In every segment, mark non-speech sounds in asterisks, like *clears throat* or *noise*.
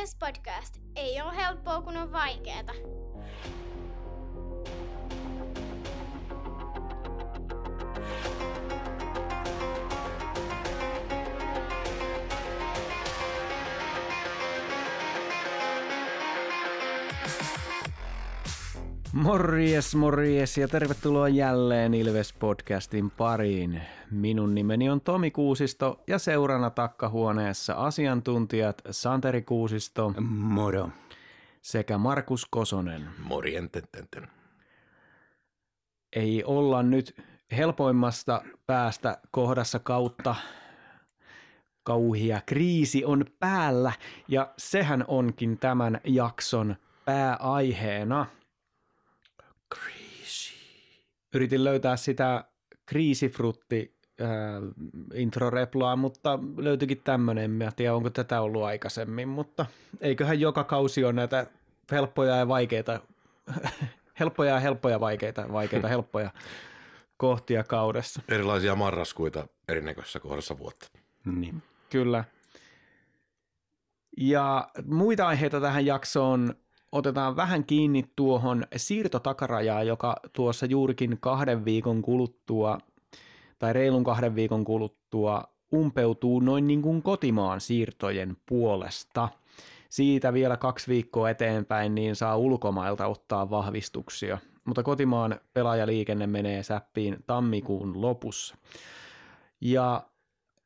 Ilves Podcast. Ei ole helppoa, kun on vaikeeta. Morjes, morjes ja tervetuloa jälleen Ilves-podcastin pariin. Minun nimeni on Tomi Kuusisto ja seurana takkahuoneessa asiantuntijat Santeri Kuusisto Moro. sekä Markus Kosonen. Morjententen. Ei olla nyt helpoimmasta päästä kohdassa kautta. Kauhia kriisi on päällä ja sehän onkin tämän jakson pääaiheena – Crazy. yritin löytää sitä kriisifrutti äh, introreplaa, mutta löytyikin tämmöinen. En tiedä, onko tätä ollut aikaisemmin, mutta eiköhän joka kausi ole näitä helppoja ja vaikeita, *laughs* helppoja ja helppoja vaikeita, vaikeita helppoja kohtia kaudessa. erilaisia marraskuita erinäköisessä kohdassa vuotta. Niin. Kyllä. Ja muita aiheita tähän jaksoon otetaan vähän kiinni tuohon siirtotakarajaan, joka tuossa juurikin kahden viikon kuluttua tai reilun kahden viikon kuluttua umpeutuu noin niin kuin kotimaan siirtojen puolesta. Siitä vielä kaksi viikkoa eteenpäin niin saa ulkomailta ottaa vahvistuksia, mutta kotimaan pelaajaliikenne menee säppiin tammikuun lopussa. Ja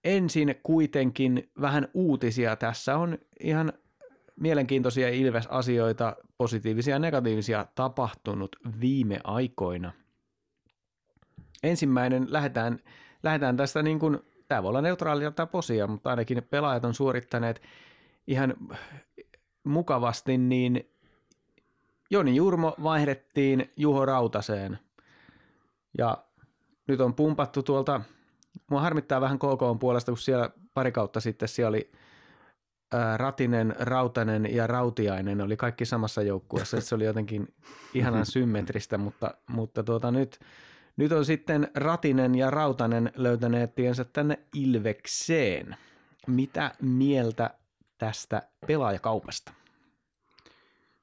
ensin kuitenkin vähän uutisia. Tässä on ihan mielenkiintoisia Ilves-asioita, positiivisia ja negatiivisia, tapahtunut viime aikoina. Ensimmäinen, lähdetään, lähdetään tästä niin kuin, tämä voi olla neutraalia tai posia, mutta ainakin pelaajat on suorittaneet ihan mukavasti, niin Joni Jurmo vaihdettiin Juho Rautaseen. Ja nyt on pumpattu tuolta, mua harmittaa vähän KK puolesta, kun siellä pari kautta sitten siellä oli Ratinen, Rautanen ja Rautiainen oli kaikki samassa joukkueessa. Se oli jotenkin ihanan symmetristä, mutta, mutta tuota, nyt, nyt on sitten Ratinen ja Rautanen löytäneet tiensä tänne Ilvekseen. Mitä mieltä tästä pelaajakaupasta?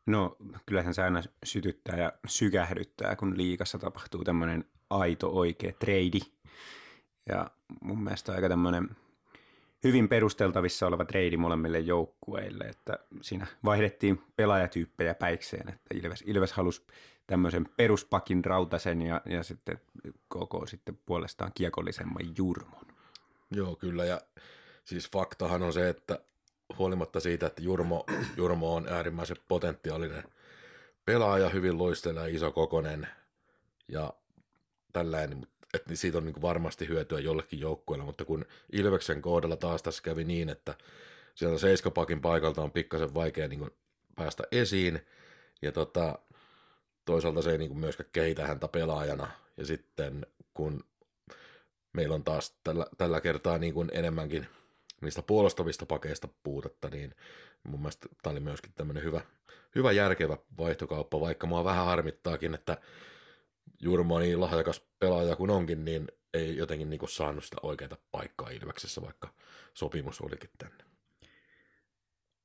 No kyllähän se aina sytyttää ja sykähdyttää, kun liikassa tapahtuu tämmöinen aito oikea trade. Ja mun mielestä aika tämmöinen hyvin perusteltavissa oleva trade molemmille joukkueille, että siinä vaihdettiin pelaajatyyppejä päikseen, että Ilves, Ilves halusi tämmöisen peruspakin rautasen ja, ja sitten koko sitten puolestaan kiekollisemman jurmon. Joo, kyllä. Ja siis faktahan on se, että huolimatta siitä, että Jurmo, *clears throat* Jurmo on äärimmäisen potentiaalinen pelaaja, hyvin luisteleva, iso kokonen ja tällainen, että niin siitä on niin kuin varmasti hyötyä jollekin joukkueelle, mutta kun Ilveksen kohdalla taas tässä kävi niin, että sieltä seiskapakin paikalta on pikkasen vaikea niin kuin päästä esiin, ja tota, toisaalta se ei niin kuin myöskään kehitä häntä pelaajana, ja sitten kun meillä on taas tällä, tällä kertaa niin kuin enemmänkin niistä puolustavista pakeista puutetta, niin mun mielestä tämä oli myöskin tämmöinen hyvä, hyvä järkevä vaihtokauppa, vaikka mua vähän harmittaakin, että Jurmo niin lahjakas pelaaja kuin onkin, niin ei jotenkin niin kuin saanut sitä oikeaa paikkaa Ilveksessä, vaikka sopimus olikin tänne.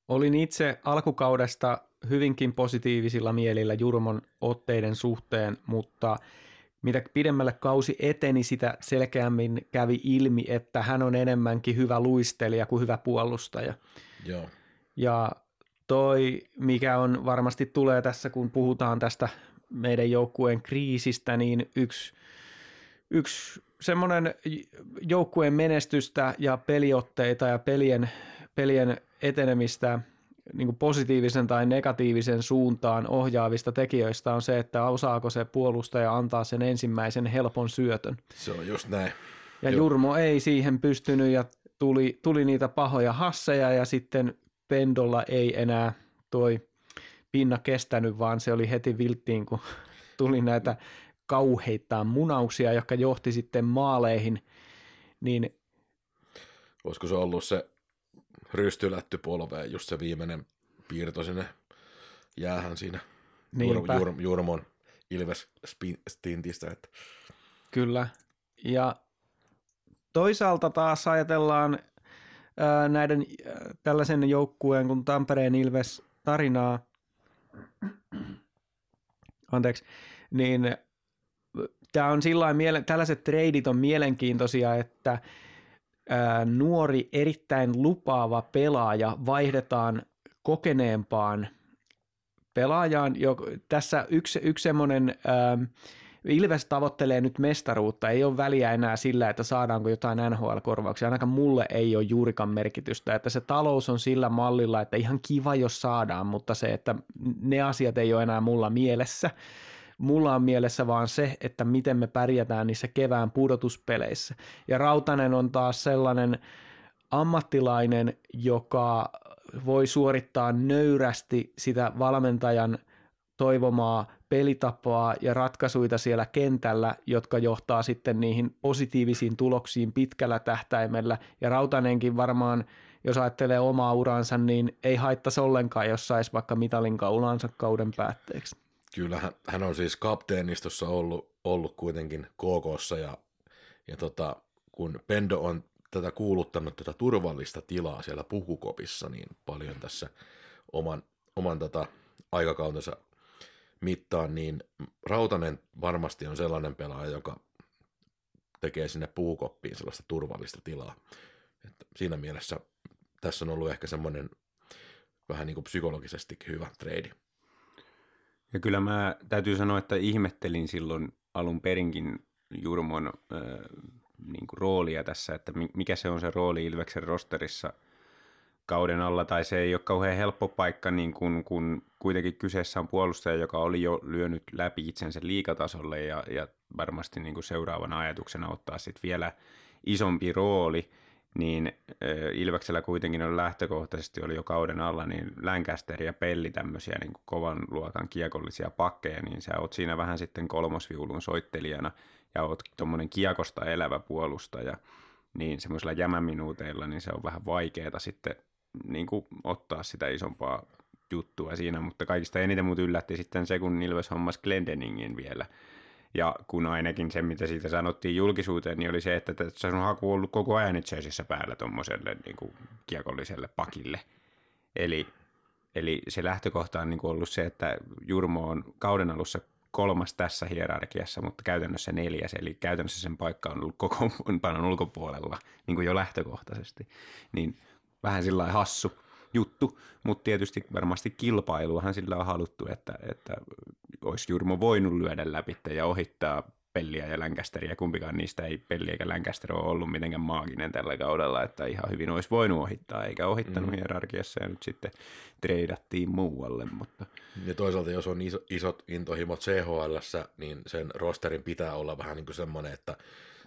Olin itse alkukaudesta hyvinkin positiivisilla mielillä Jurmon otteiden suhteen, mutta mitä pidemmälle kausi eteni, sitä selkeämmin kävi ilmi, että hän on enemmänkin hyvä luistelija kuin hyvä puolustaja. Joo. Ja toi, mikä on varmasti tulee tässä, kun puhutaan tästä meidän joukkueen kriisistä, niin yksi, yksi semmoinen joukkueen menestystä ja peliotteita ja pelien, pelien etenemistä niin kuin positiivisen tai negatiivisen suuntaan ohjaavista tekijöistä on se, että osaako se puolustaja antaa sen ensimmäisen helpon syötön. Se on just näin. Ja Joo. Jurmo ei siihen pystynyt ja tuli, tuli niitä pahoja hasseja ja sitten Pendolla ei enää toi pinna kestänyt, vaan se oli heti vilttiin, kun *laughs* tuli näitä kauheita munauksia, jotka johti sitten maaleihin, niin Olisiko se ollut se rystylätty polveen, just se viimeinen piirto sinne jäähän siinä Niinpä. Jur, Jurmon Ilves spin- stintistä, että Kyllä. Ja toisaalta taas ajatellaan ää, näiden ää, tällaisen joukkueen kuin Tampereen Ilves tarinaa, anteeksi, niin tämä on sillä miele- tällaiset treidit on mielenkiintoisia, että ää, nuori erittäin lupaava pelaaja vaihdetaan kokeneempaan pelaajaan. Jo, tässä yksi, yksi semmoinen, ää, Ilves tavoittelee nyt mestaruutta, ei ole väliä enää sillä, että saadaanko jotain NHL-korvauksia, ainakaan mulle ei ole juurikaan merkitystä, että se talous on sillä mallilla, että ihan kiva jos saadaan, mutta se, että ne asiat ei ole enää mulla mielessä. Mulla on mielessä vaan se, että miten me pärjätään niissä kevään pudotuspeleissä. Ja Rautanen on taas sellainen ammattilainen, joka voi suorittaa nöyrästi sitä valmentajan toivomaa pelitapaa ja ratkaisuita siellä kentällä, jotka johtaa sitten niihin positiivisiin tuloksiin pitkällä tähtäimellä. Ja Rautanenkin varmaan, jos ajattelee omaa uransa, niin ei haittaisi ollenkaan, jos saisi vaikka mitalin kaulansa kauden päätteeksi. Kyllä, hän, on siis kapteenistossa ollut, ollut kuitenkin KKssa ja, ja tota, kun Pendo on tätä kuuluttanut tätä turvallista tilaa siellä pukukopissa niin paljon tässä oman, oman tota aikakautensa mittaan, niin Rautanen varmasti on sellainen pelaaja, joka tekee sinne puukoppiin sellaista turvallista tilaa. Että siinä mielessä tässä on ollut ehkä semmoinen vähän niin kuin psykologisestikin hyvä trade. Ja kyllä mä täytyy sanoa, että ihmettelin silloin alun perinkin Jurmon äh, niin kuin roolia tässä, että mikä se on se rooli Ilveksen rosterissa kauden alla, tai se ei ole kauhean helppo paikka, niin kun, kun kuitenkin kyseessä on puolustaja, joka oli jo lyönyt läpi itsensä liikatasolle ja, ja varmasti niin kuin seuraavana ajatuksena ottaa sitten vielä isompi rooli – niin Ilveksellä kuitenkin on lähtökohtaisesti oli jo kauden alla niin Lancaster ja Pelli tämmöisiä niin kovan luokan kiekollisia pakkeja, niin sä oot siinä vähän sitten kolmosviulun soittelijana ja oot tuommoinen kiekosta elävä puolustaja, niin semmoisilla jämäminuuteilla niin se on vähän vaikeaa sitten niin kuin ottaa sitä isompaa juttua siinä, mutta kaikista eniten mut yllätti sitten se, kun Ilves hommas Glendeningin vielä – ja kun ainakin se, mitä siitä sanottiin julkisuuteen, niin oli se, että se on haku ollut koko ajan itse asiassa päällä tuommoiselle niin kiekolliselle pakille. Eli, eli se lähtökohta on niin kuin ollut se, että Jurmo on kauden alussa kolmas tässä hierarkiassa, mutta käytännössä neljäs, eli käytännössä sen paikka on ollut koko panon ulkopuolella niin kuin jo lähtökohtaisesti. Niin vähän sillä hassu juttu, mutta tietysti varmasti kilpailuahan sillä on haluttu, että, että olisi Jurmo voinut lyödä läpi ja ohittaa Pelliä ja Länkästeriä. Kumpikaan niistä ei Pelli eikä Länkäster ole ollut mitenkään maaginen tällä kaudella, että ihan hyvin olisi voinut ohittaa, eikä ohittanut mm. hierarkiassa ja nyt sitten treidattiin muualle. Mutta... Ja toisaalta jos on iso, isot intohimot CHL, niin sen rosterin pitää olla vähän niin kuin semmoinen, että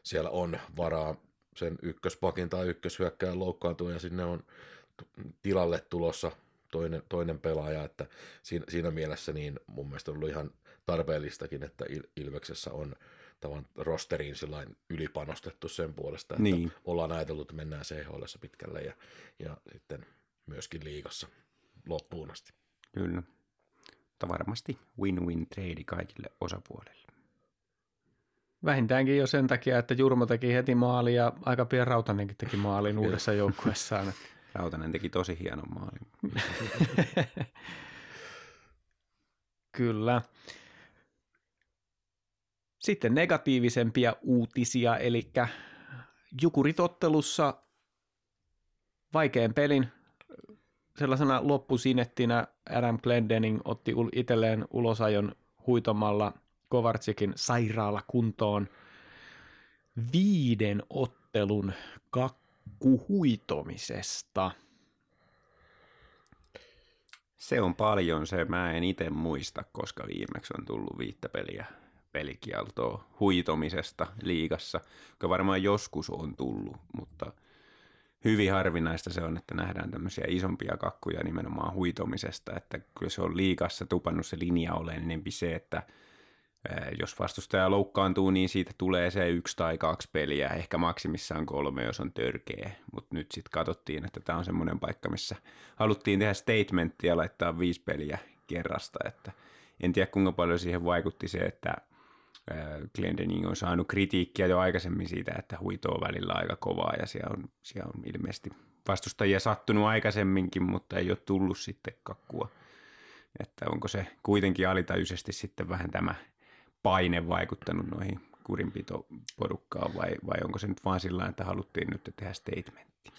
siellä on varaa sen ykköspakin tai ykköshyökkäjän loukkaantua ja sinne on tilalle tulossa toinen, toinen pelaaja, että siinä, siinä mielessä niin mun mielestä on ollut ihan tarpeellistakin, että Ilveksessä on tavan rosteriin ylipanostettu sen puolesta, että niin. ollaan ajatellut, että mennään CHL pitkälle ja, ja sitten myöskin liigassa loppuun asti. Kyllä. Mutta varmasti win-win trade kaikille osapuolille. Vähintäänkin jo sen takia, että Jurmo teki heti maali ja aika pian Rautanenkin teki maalin uudessa joukkueessaan. *laughs* Rautanen teki tosi hienon maalin. *laughs* Kyllä. Sitten negatiivisempia uutisia, eli Jukuritottelussa vaikean pelin sellaisena loppusinettinä Adam Glendening otti itselleen ulosajon huitomalla Kovartsikin sairaala kuntoon viiden ottelun kak- kuhuitomisesta. Se on paljon, se mä en itse muista, koska viimeksi on tullut viittä peliä pelikieltoa huitomisesta liigassa, joka varmaan joskus on tullut, mutta hyvin harvinaista se on, että nähdään tämmöisiä isompia kakkuja nimenomaan huitomisesta, että kyllä se on liigassa tupannut se linja ole enempi se, että jos vastustaja loukkaantuu, niin siitä tulee se yksi tai kaksi peliä, ehkä maksimissaan kolme, jos on törkeä. Mutta nyt sitten katsottiin, että tämä on semmoinen paikka, missä haluttiin tehdä statementtia ja laittaa viisi peliä kerrasta. Että en tiedä, kuinka paljon siihen vaikutti se, että Glendening on saanut kritiikkiä jo aikaisemmin siitä, että huito on välillä aika kovaa ja siellä on, siellä on ilmeisesti vastustajia sattunut aikaisemminkin, mutta ei ole tullut sitten kakkua. Että onko se kuitenkin alitajuisesti sitten vähän tämä paine vaikuttanut noihin kurinpitoporukkaan vai, vai onko se nyt vaan sillä että haluttiin nyt tehdä statementti?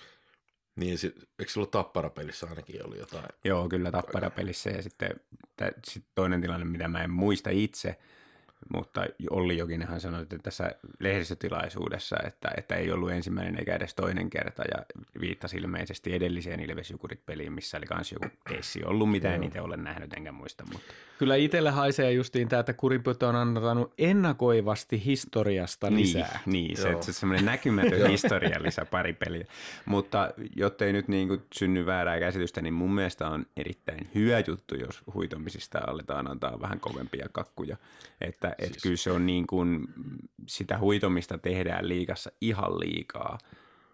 Niin, eikö sulla tapparapelissä ainakin ollut jotain? Joo, kyllä tapparapelissä ja sitten sit toinen tilanne, mitä mä en muista itse, mutta Olli Jokinenhan sanoi että tässä lehdistötilaisuudessa, että, että ei ollut ensimmäinen eikä edes toinen kerta ja viittasi ilmeisesti edelliseen Ilves-Jukurit-peliin, missä oli myös joku keissi ollut, mitä en itse ole nähnyt enkä muista. Mutta. Kyllä itselle haisee justiin tämä, että Kurinpytö on antanut ennakoivasti historiasta niin, lisää. Niin, niin se, se semmoinen näkymätön *laughs* historia lisää pari peliä. Mutta jottei nyt niin kuin synny väärää käsitystä, niin mun mielestä on erittäin hyvä juttu, jos huitomisista aletaan antaa vähän kovempia kakkuja. Että että siis. et kyllä se on niin kuin, sitä huitomista tehdään liikassa ihan liikaa.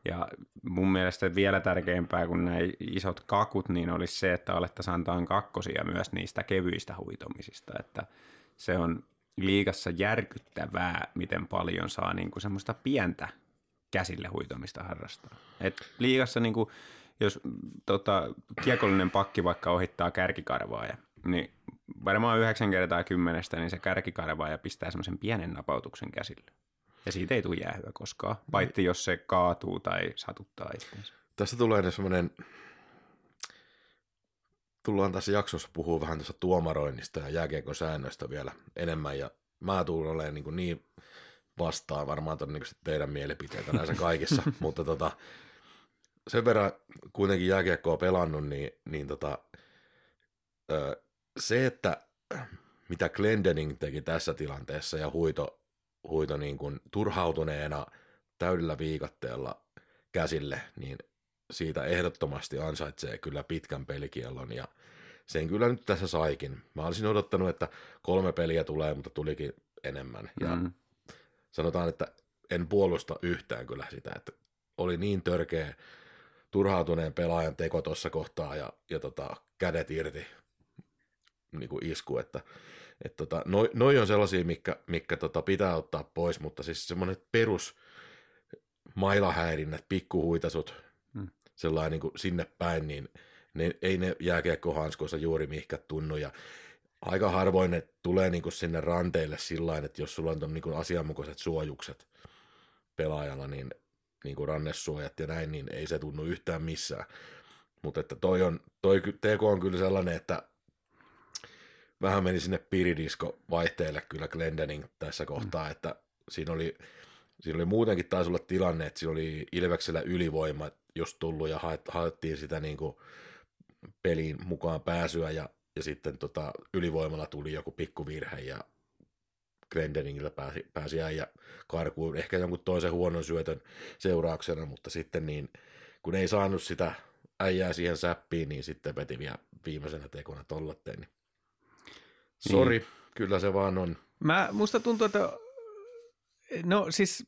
Ja mun mielestä vielä tärkeämpää kuin nämä isot kakut, niin olisi se, että alettaisiin antaa kakkosia myös niistä kevyistä huitomisista. Että se on liikassa järkyttävää, miten paljon saa niin kuin semmoista pientä käsille huitomista harrastaa. Et liigassa niin kuin, jos tota, kiekollinen pakki vaikka ohittaa kärkikarvaa, ja, niin varmaan yhdeksän kertaa kymmenestä, niin se kärkikarvaa ja pistää semmoisen pienen napautuksen käsille. Ja siitä ei tule jäähyä koskaan, paitsi jos se kaatuu tai satuttaa itsensä. Tässä tulee semmoinen, tullaan tässä jaksossa puhua vähän tuosta tuomaroinnista ja jääkiekon säännöistä vielä enemmän, ja mä tulen olemaan niin, niin vastaan varmaan ton, niin teidän mielipiteitä näissä *laughs* kaikissa, mutta tota, sen verran kuitenkin jääkiekkoa pelannut, niin, niin tota, se, että mitä Glendening teki tässä tilanteessa ja huito, huito niin kuin turhautuneena täydellä viikatteella käsille, niin siitä ehdottomasti ansaitsee kyllä pitkän pelikiellon ja sen kyllä nyt tässä saikin. Mä olisin odottanut, että kolme peliä tulee, mutta tulikin enemmän. Ja mm. sanotaan, että en puolusta yhtään kyllä sitä, että oli niin törkeä turhautuneen pelaajan teko tuossa kohtaa ja, ja tota, kädet irti niin kuin isku, että et tota, noi, noi, on sellaisia, mikä, mikä tota, pitää ottaa pois, mutta siis semmoinen perus mailahäirinnät, pikkuhuitasut, hmm. sellainen niin kuin sinne päin, niin ne, ei ne jääkiekkohanskoissa juuri mihkä tunnu, ja aika harvoin ne tulee niin kuin sinne ranteille sillä että jos sulla on ton, niin kuin asianmukaiset suojukset pelaajalla, niin, niin kuin rannesuojat ja näin, niin ei se tunnu yhtään missään. Mutta että toi, on, toi teko on kyllä sellainen, että vähän meni sinne piridisko vaihteelle kyllä Glendening tässä kohtaa, mm. että siinä oli, siinä oli muutenkin taisi olla tilanne, että siinä oli Ilveksellä ylivoima just tullut ja haettiin sitä niin kuin peliin mukaan pääsyä ja, ja sitten tota, ylivoimalla tuli joku pikkuvirhe ja Glendeningillä pääsi, pääsi äijä karkuun ehkä jonkun toisen huonon syötön seurauksena, mutta sitten niin, kun ei saanut sitä äijää siihen säppiin, niin sitten veti vielä viimeisenä tekona tollatteen. Niin Sori, niin. kyllä se vaan on. Mä, musta tuntuu, että No siis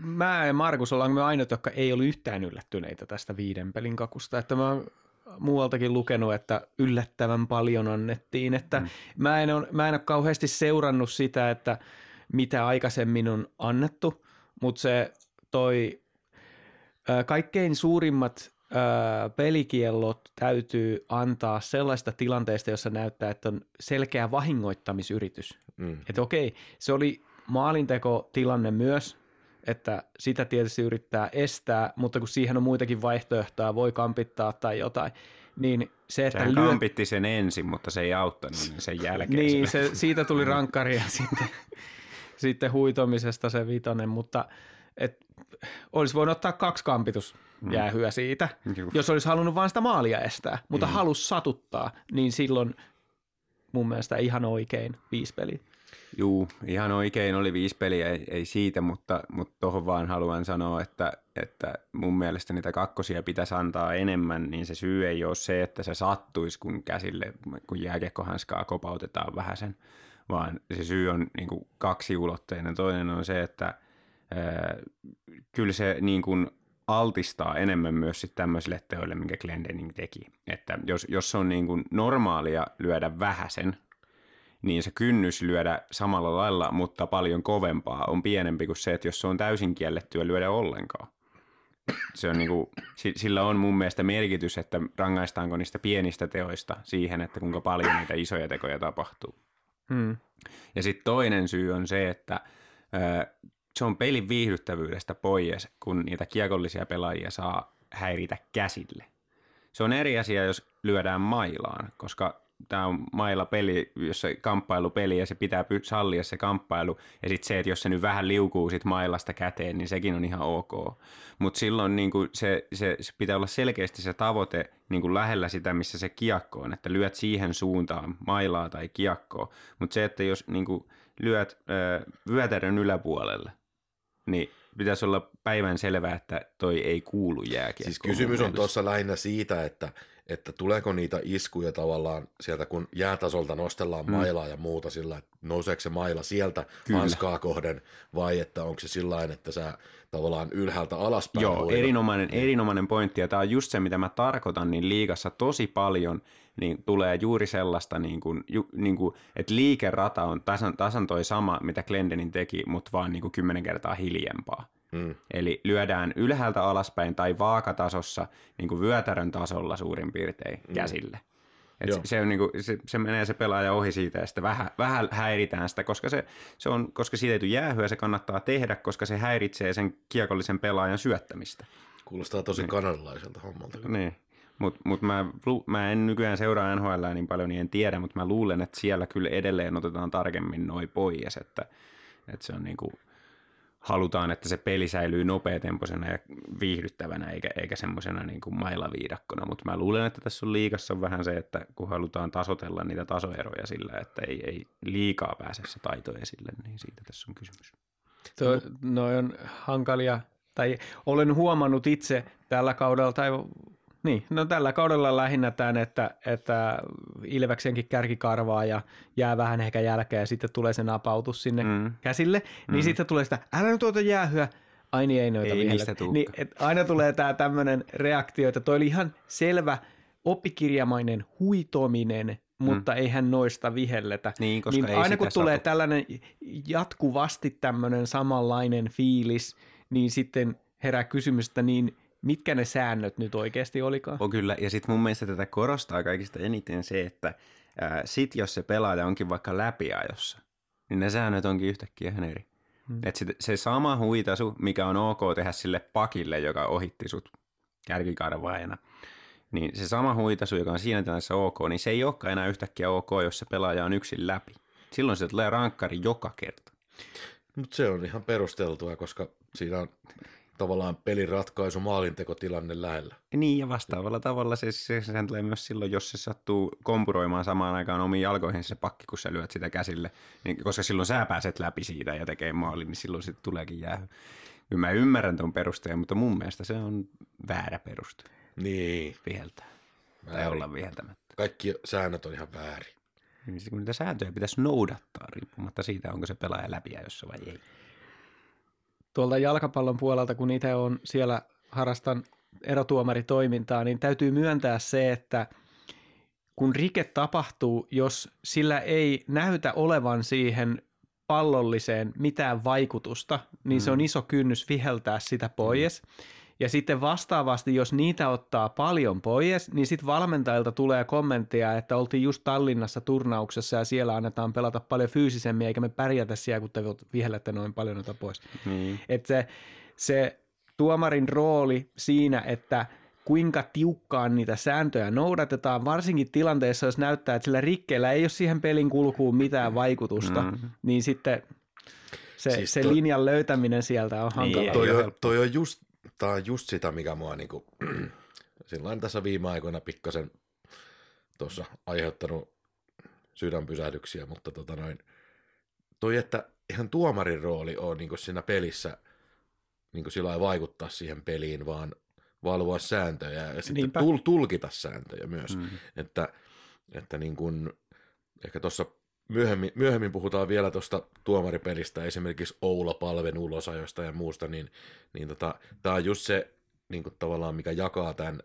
mä ja Markus ollaan me ainoat, jotka ei ollut yhtään yllättyneitä tästä viiden pelin kakusta. Että mä oon muualtakin lukenut, että yllättävän paljon annettiin. Että mm. mä, en ole, mä en ole kauheasti seurannut sitä, että mitä aikaisemmin on annettu, mutta se toi kaikkein suurimmat pelikiellot täytyy antaa sellaista tilanteesta, jossa näyttää, että on selkeä vahingoittamisyritys. Mm. Että okei, se oli maalintekotilanne myös, että sitä tietysti yrittää estää, mutta kun siihen on muitakin vaihtoehtoja, voi kampittaa tai jotain, niin se, että Sehän lyö... kampitti sen ensin, mutta se ei auttanut *laughs* niin sen jälkeen. niin, se, siitä tuli rankkari ja *laughs* sitten, sitten huitomisesta se vitonen, mutta et, olisi voinut ottaa kaksi kampitus mm. jäähyä siitä, Just. jos olisi halunnut vain sitä maalia estää, mutta mm. halus satuttaa, niin silloin mun mielestä ihan oikein viisi peliä. Juu, ihan oikein oli viisi peliä, ei, ei siitä, mutta, mutta tuohon vaan haluan sanoa, että, että mun mielestä niitä kakkosia pitäisi antaa enemmän, niin se syy ei ole se, että se sattuisi, kun käsille, kun jääkiekkohanskaa kopautetaan vähän sen, vaan se syy on niin kuin kaksiulotteinen. Toinen on se, että kyllä se niin kuin altistaa enemmän myös sitten tämmöisille teoille, minkä Glendening teki. Että jos, jos se on niin kuin normaalia lyödä vähäsen, niin se kynnys lyödä samalla lailla, mutta paljon kovempaa on pienempi kuin se, että jos se on täysin kiellettyä lyödä ollenkaan. se on niinku, sillä on mun mielestä merkitys, että rangaistaanko niistä pienistä teoista siihen, että kuinka paljon niitä isoja tekoja tapahtuu. Hmm. Ja sitten toinen syy on se, että se on pelin viihdyttävyydestä pois, kun niitä kiekollisia pelaajia saa häiritä käsille. Se on eri asia, jos lyödään mailaan, koska tämä on mailla peli, jos se kamppailupeli ja se pitää sallia se kamppailu. Ja sitten se, että jos se nyt vähän liukuu sit mailasta käteen, niin sekin on ihan ok. Mutta silloin niin se, se, se, pitää olla selkeästi se tavoite niin lähellä sitä, missä se kiekko on, että lyöt siihen suuntaan mailaa tai kiekkoa. Mutta se, että jos niin lyöt äh, vyötärön yläpuolelle, niin pitäisi olla päivän selvää, että toi ei kuulu jääkiekkoon. Siis kysymys on tuossa lähinnä siitä, että että tuleeko niitä iskuja tavallaan sieltä, kun jäätasolta nostellaan mm. mailaa ja muuta sillä, että nouseeko se maila sieltä Kyllä. hanskaa kohden, vai että onko se sillä että sä tavallaan ylhäältä alaspäin Joo, erinomainen, niin. erinomainen pointti, ja tämä on just se, mitä mä tarkoitan, niin liigassa tosi paljon niin tulee juuri sellaista, niin kuin, ju, niin kuin, että liikerata on tasan, tasan toi sama, mitä Glendenin teki, mutta vaan niin kuin kymmenen kertaa hiljempaa. Mm. Eli lyödään ylhäältä alaspäin tai vaakatasossa niin kuin vyötärön tasolla suurin piirtein mm. käsille. Et se, se, on niin kuin, se, se, menee se pelaaja ohi siitä ja sitten vähän, vähän häiritään sitä, koska, se, se on, koska siitä ei tule jäähyä, se kannattaa tehdä, koska se häiritsee sen kiekollisen pelaajan syöttämistä. Kuulostaa tosi niin. kanadalaiselta hommalta. Niin. Mutta mut mä, mä en nykyään seuraa NHL niin paljon, niin en tiedä, mutta mä luulen, että siellä kyllä edelleen otetaan tarkemmin noin pois, että, että se on niin kuin – halutaan, että se peli säilyy nopeatempoisena ja viihdyttävänä eikä, eikä semmoisena niin kuin mailaviidakkona, mutta mä luulen, että tässä on liikassa vähän se, että kun halutaan tasotella niitä tasoeroja sillä, että ei, ei liikaa pääse se taito esille, niin siitä tässä on kysymys. Tuo, noi on hankalia, tai olen huomannut itse tällä kaudella, tai niin, no tällä kaudella lähinnä tämän, että, että Ilveksenkin kärki karvaa ja jää vähän ehkä jälkeen ja sitten tulee se napautus sinne mm. käsille, niin mm. sitten tulee sitä, älä nyt tuota jäähyä, ai niin ei noita ei vielä. Niin, et aina tulee tämä tämmöinen reaktio, että toi oli ihan selvä oppikirjamainen huitominen, mutta mm. eihän noista vihelletä. Niin, koska niin ei aina kun tulee satu. tällainen jatkuvasti tämmöinen samanlainen fiilis, niin sitten herää kysymystä, niin mitkä ne säännöt nyt oikeasti olikaan. On kyllä, ja sitten mun mielestä tätä korostaa kaikista eniten se, että ää, sit jos se pelaaja onkin vaikka läpiajossa, niin ne säännöt onkin yhtäkkiä ihan eri. Hmm. Et sit, se sama huitasu, mikä on ok tehdä sille pakille, joka ohitti sut kärkikarvaajana, niin se sama huitasu, joka on siinä tilanteessa ok, niin se ei olekaan enää yhtäkkiä ok, jos se pelaaja on yksin läpi. Silloin se tulee rankkari joka kerta. Mutta se on ihan perusteltua, koska siinä on tavallaan pelin ratkaisu maalintekotilanne lähellä. Niin, ja vastaavalla tavalla se, se, sehän tulee myös silloin, jos se sattuu kompuroimaan samaan aikaan omiin jalkoihin se pakki, kun sä lyöt sitä käsille, niin, koska silloin sä pääset läpi siitä ja tekee maalin, niin silloin sitten tuleekin jäähy. Kyllä mä ymmärrän tuon perusteen, mutta mun mielestä se on väärä peruste. Niin. Viheltää. Väärin. Tai olla viheltämättä. Kaikki säännöt on ihan väärin. Niin, kun niitä sääntöjä pitäisi noudattaa, riippumatta siitä, onko se pelaaja läpi jossa vai ei tuolta jalkapallon puolelta, kun itse on siellä harrastan erotuomaritoimintaa, niin täytyy myöntää se, että kun rike tapahtuu, jos sillä ei näytä olevan siihen pallolliseen mitään vaikutusta, niin mm. se on mm. iso kynnys viheltää sitä pois. Mm. Ja sitten vastaavasti, jos niitä ottaa paljon pois, niin sitten valmentajilta tulee kommentteja, että oltiin just Tallinnassa turnauksessa ja siellä annetaan pelata paljon fyysisemmin, eikä me pärjätä siellä, kun te vihellette noin paljon noita pois. Mm. Että se, se tuomarin rooli siinä, että kuinka tiukkaan niitä sääntöjä noudatetaan, varsinkin tilanteessa, jos näyttää, että sillä rikkeellä ei ole siihen pelin kulkuun mitään vaikutusta, mm. niin sitten se, siis se to... linjan löytäminen sieltä on hankala. Niin, toi, on, toi on just tämä on just sitä, mikä mua niinku, *clears throat* silloin tässä viime aikoina pikkasen tuossa aiheuttanut sydänpysähdyksiä, mutta tota noin, toi, että ihan tuomarin rooli on niinku siinä pelissä niinku sillä vaikuttaa siihen peliin, vaan valvoa sääntöjä ja sitten tul- tulkita sääntöjä myös. Mm. Että, että niin kun, ehkä tuossa myöhemmin, myöhemmin puhutaan vielä tuosta tuomaripelistä, esimerkiksi Oula-palven ulosajosta ja muusta, niin, niin tota, tämä on just se niin kuin tavallaan, mikä jakaa tämän,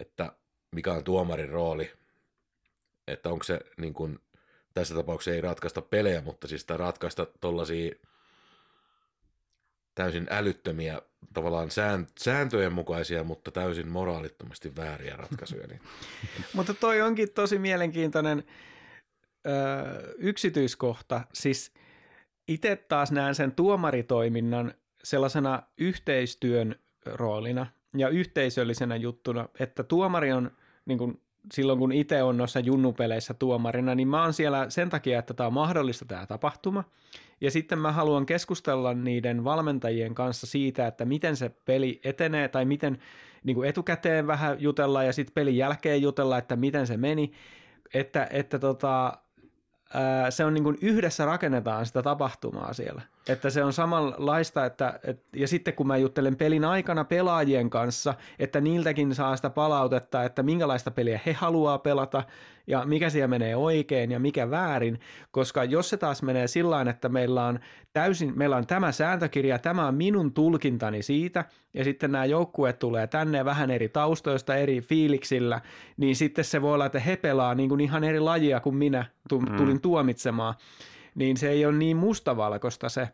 että mikä on tuomarin rooli, että onko se niin kuin, tässä tapauksessa ei ratkaista pelejä, mutta siis sitä ratkaista tuollaisia täysin älyttömiä, tavallaan sään, sääntöjen mukaisia, mutta täysin moraalittomasti vääriä ratkaisuja. Niin. *laughs* Mutta toi onkin tosi mielenkiintoinen yksityiskohta. Siis itse taas näen sen tuomaritoiminnan sellaisena yhteistyön roolina ja yhteisöllisenä juttuna, että tuomari on niin kuin silloin kun itse on noissa junnupeleissä tuomarina, niin mä oon siellä sen takia, että tämä on mahdollista tämä tapahtuma. Ja sitten mä haluan keskustella niiden valmentajien kanssa siitä, että miten se peli etenee tai miten niin kuin etukäteen vähän jutella ja sitten pelin jälkeen jutella, että miten se meni. Että, että tota, se on niin kuin yhdessä rakennetaan sitä tapahtumaa siellä. Että se on samanlaista, että, et, ja sitten kun mä juttelen pelin aikana pelaajien kanssa, että niiltäkin saa sitä palautetta, että minkälaista peliä he haluaa pelata ja mikä siellä menee oikein ja mikä väärin, koska jos se taas menee sillä että meillä on täysin, meillä on tämä sääntökirja, tämä on minun tulkintani siitä, ja sitten nämä joukkueet tulee tänne vähän eri taustoista, eri fiiliksillä, niin sitten se voi olla, että he pelaa niin kuin ihan eri lajia kuin minä mm. tulin mm. tuomitsemaan niin se ei ole niin mustavalkoista se.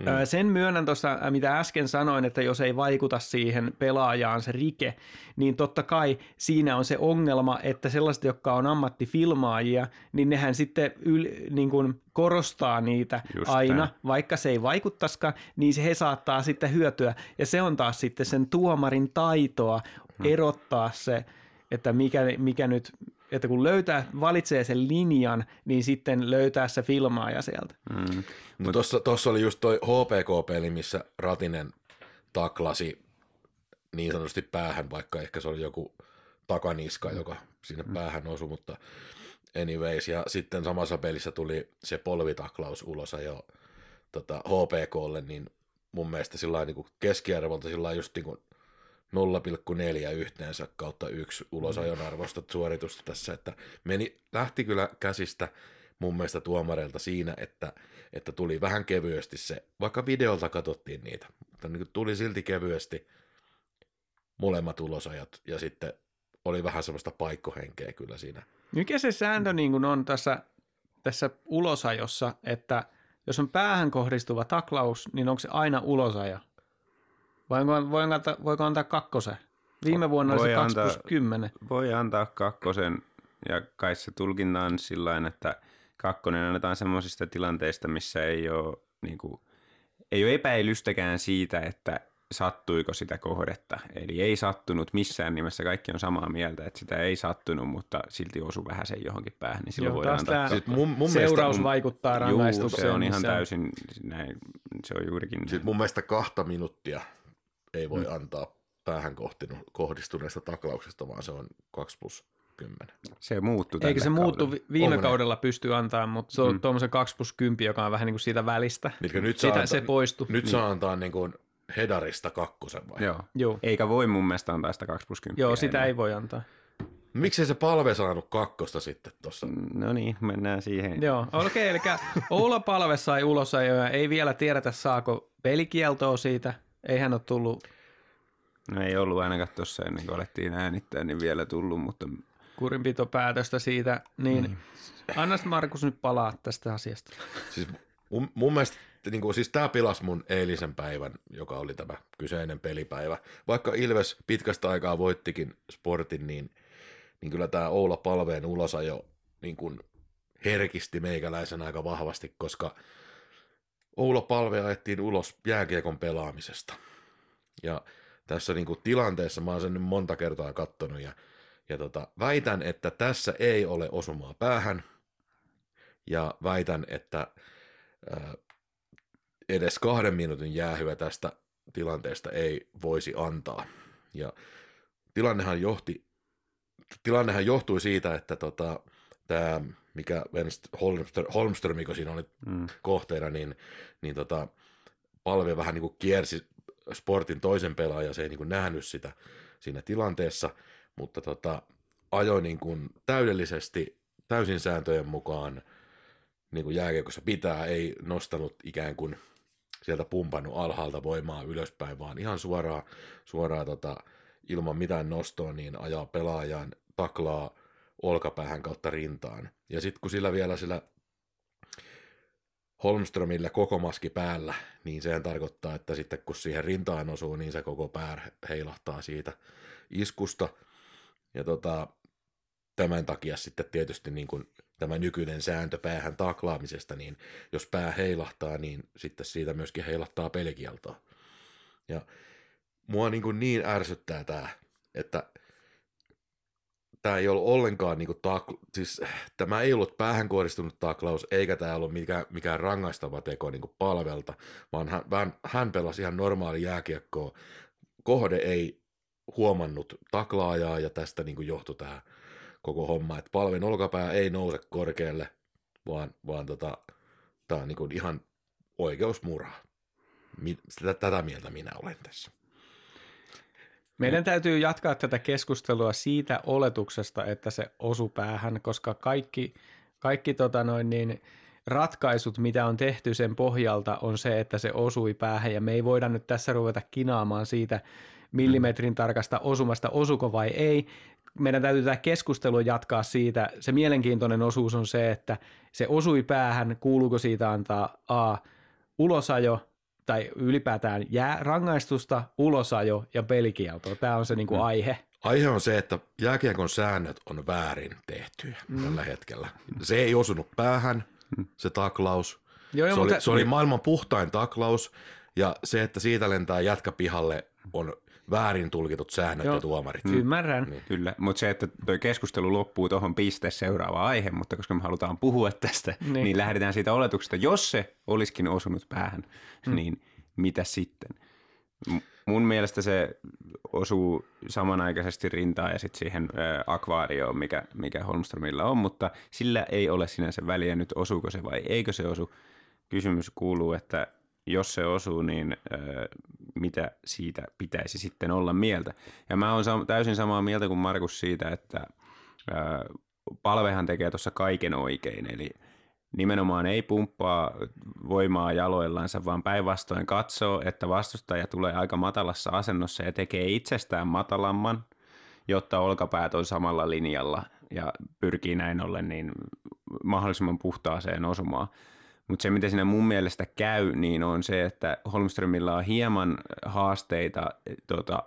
Mm. Sen myönnän tuossa, mitä äsken sanoin, että jos ei vaikuta siihen pelaajaan se rike, niin totta kai siinä on se ongelma, että sellaiset, jotka on ammattifilmaajia, niin nehän sitten yl, niin kuin korostaa niitä Just aina, tämän. vaikka se ei vaikuttaisikaan, niin se he saattaa sitten hyötyä. Ja se on taas sitten sen tuomarin taitoa mm. erottaa se, että mikä, mikä nyt että kun löytää, valitsee sen linjan, niin sitten löytää se filmaaja sieltä. Mm. No tuossa oli just toi HPK-peli, missä Ratinen taklasi niin sanotusti päähän, vaikka ehkä se oli joku takaniska, joka sinne mm. päähän osui, mutta anyways. Ja sitten samassa pelissä tuli se polvitaklaus ulos jo tota, HPKlle, niin mun mielestä sillä niin keskiarvolta sillä just niin kuin 0,4 yhteensä kautta yksi ulosajon arvosta suoritusta tässä, että meni, lähti kyllä käsistä mun mielestä tuomareilta siinä, että, että tuli vähän kevyesti se, vaikka videolta katsottiin niitä, mutta niin tuli silti kevyesti molemmat ulosajat ja sitten oli vähän semmoista paikkohenkeä kyllä siinä. Mikä se sääntö niin kuin on tässä, tässä ulosajossa, että jos on päähän kohdistuva taklaus, niin onko se aina ulosaja? Vai voiko antaa, voiko antaa kakkosen? Viime vuonna voi oli se 2 antaa, plus 10. Voi antaa kakkosen ja kai se tulkintaan sillä että kakkonen annetaan semmoisista tilanteista, missä ei ole, niin kuin, ei ole epäilystäkään siitä, että sattuiko sitä kohdetta. Eli ei sattunut missään nimessä, kaikki on samaa mieltä, että sitä ei sattunut, mutta silti osu vähän sen johonkin päähän, niin silloin Joo, voidaan antaa. Siis mun, mun seuraus mielestä, vaikuttaa rangaistukseen. se on ihan täysin, näin, se on juurikin. Sitten mun mielestä kahta minuuttia ei voi mm. antaa päähän kohdistuneesta taklauksesta, vaan se on 2 plus 10. Se muuttuu Eikä se muuttu viime Onko kaudella ne? pystyy antaa, mutta se on mm. tuommoisen 2 plus 10, joka on vähän niin kuin siitä välistä. Mitkä nyt Sitä, antaa, se poistui. Nyt niin. saa antaa niin kuin Hedarista kakkosen vai? Joo. Joo. Eikä voi mun mielestä antaa sitä 2 plus 10. Joo, sitä enää. ei voi antaa. Miksi se palve saanut kakkosta sitten tuossa? No niin, mennään siihen. Joo, okei, okay, eli Oula Palve sai ulos ja ei vielä tiedetä saako pelikieltoa siitä – ei hän ole tullut. No ei ollut ainakaan tuossa ennen kuin alettiin äänittää, niin vielä tullut, mutta... Kurinpitopäätöstä siitä, niin, niin. anna Markus nyt palaa tästä asiasta. Siis mun, mun mielestä niin kuin, siis tämä pilasi mun eilisen päivän, joka oli tämä kyseinen pelipäivä. Vaikka Ilves pitkästä aikaa voittikin sportin, niin, niin kyllä tämä Oula Palveen ulosajo niin kuin herkisti meikäläisen aika vahvasti, koska – Oula Palve ajettiin ulos jääkiekon pelaamisesta. Ja tässä niin kuin tilanteessa mä oon sen nyt monta kertaa kattonut ja, ja tota, väitän, että tässä ei ole osumaa päähän ja väitän, että ää, edes kahden minuutin jäähyä tästä tilanteesta ei voisi antaa. Ja tilannehan, johti, tilannehan johtui siitä, että tota, tämä mikä Holmström, Holmström mikä siinä oli mm. kohteena, niin, niin tota, palve vähän niin kuin kiersi sportin toisen pelaajan, se ei niin kuin nähnyt sitä siinä tilanteessa, mutta tota, ajoi niin kuin täydellisesti täysin sääntöjen mukaan niin kuin jääkiekossa pitää, ei nostanut ikään kuin sieltä pumpannut alhaalta voimaa ylöspäin, vaan ihan suoraan, suoraan tota, ilman mitään nostoa, niin ajaa pelaajan, taklaa olkapäähän kautta rintaan. Ja sitten kun sillä vielä sillä Holmströmillä koko maski päällä, niin sehän tarkoittaa, että sitten kun siihen rintaan osuu, niin se koko pää heilahtaa siitä iskusta. Ja tota, tämän takia sitten tietysti niin kuin tämä nykyinen sääntö päähän taklaamisesta, niin jos pää heilahtaa, niin sitten siitä myöskin heilahtaa pelikieltoa. Ja mua niin, kuin niin ärsyttää tämä, että tämä ei ollut ollenkaan, niin kuin tak- siis tämä ei ollut päähän kohdistunut taklaus, eikä tämä ollut mikään, mikään rangaistava teko niin kuin palvelta, vaan hän, hän, hän pelasi ihan normaali jääkiekkoa. Kohde ei huomannut taklaajaa ja tästä niin kuin johtui tämä koko homma, että palven olkapää ei nouse korkealle, vaan, vaan tota, tämä on niin kuin ihan oikeusmurha. Tätä mieltä minä olen tässä. Meidän täytyy jatkaa tätä keskustelua siitä oletuksesta, että se osu päähän, koska kaikki, kaikki tota noin niin, ratkaisut, mitä on tehty sen pohjalta, on se, että se osui päähän, ja me ei voida nyt tässä ruveta kinaamaan siitä millimetrin tarkasta osumasta, osuko vai ei. Meidän täytyy tämä keskustelu jatkaa siitä. Se mielenkiintoinen osuus on se, että se osui päähän, kuuluuko siitä antaa A, ulosajo, tai ylipäätään jää rangaistusta, ulosajo ja pelikielto. Tämä on se niin kuin mm. aihe. Aihe on se, että jääkiekon säännöt on väärin tehtyjä mm. tällä hetkellä. Se ei osunut päähän, mm. se taklaus. Joo, se, oli, mutta... se oli maailman puhtain taklaus, ja se, että siitä lentää jätkä pihalle, on väärin tulkitut säännöt Joo, ja tuomarit. Mm. Ymmärrän. Niin. Kyllä, mutta se, että tuo keskustelu loppuu tuohon piste seuraava aihe, mutta koska me halutaan puhua tästä, niin, niin lähdetään siitä oletuksesta, jos se olisikin osunut päähän, mm. niin mitä sitten? Mun mielestä se osuu samanaikaisesti rintaan ja sitten siihen akvaarioon, mikä, mikä Holmströmillä on, mutta sillä ei ole sinänsä väliä nyt osuuko se vai eikö se osu. Kysymys kuuluu, että jos se osuu, niin äh, mitä siitä pitäisi sitten olla mieltä. Ja mä oon täysin samaa mieltä kuin Markus siitä, että palvehan tekee tuossa kaiken oikein, eli nimenomaan ei pumppaa voimaa jaloillansa, vaan päinvastoin katsoo, että vastustaja tulee aika matalassa asennossa ja tekee itsestään matalamman, jotta olkapäät on samalla linjalla ja pyrkii näin ollen niin mahdollisimman puhtaaseen osumaan. Mutta se, mitä siinä mun mielestä käy, niin on se, että Holmströmillä on hieman haasteita tota,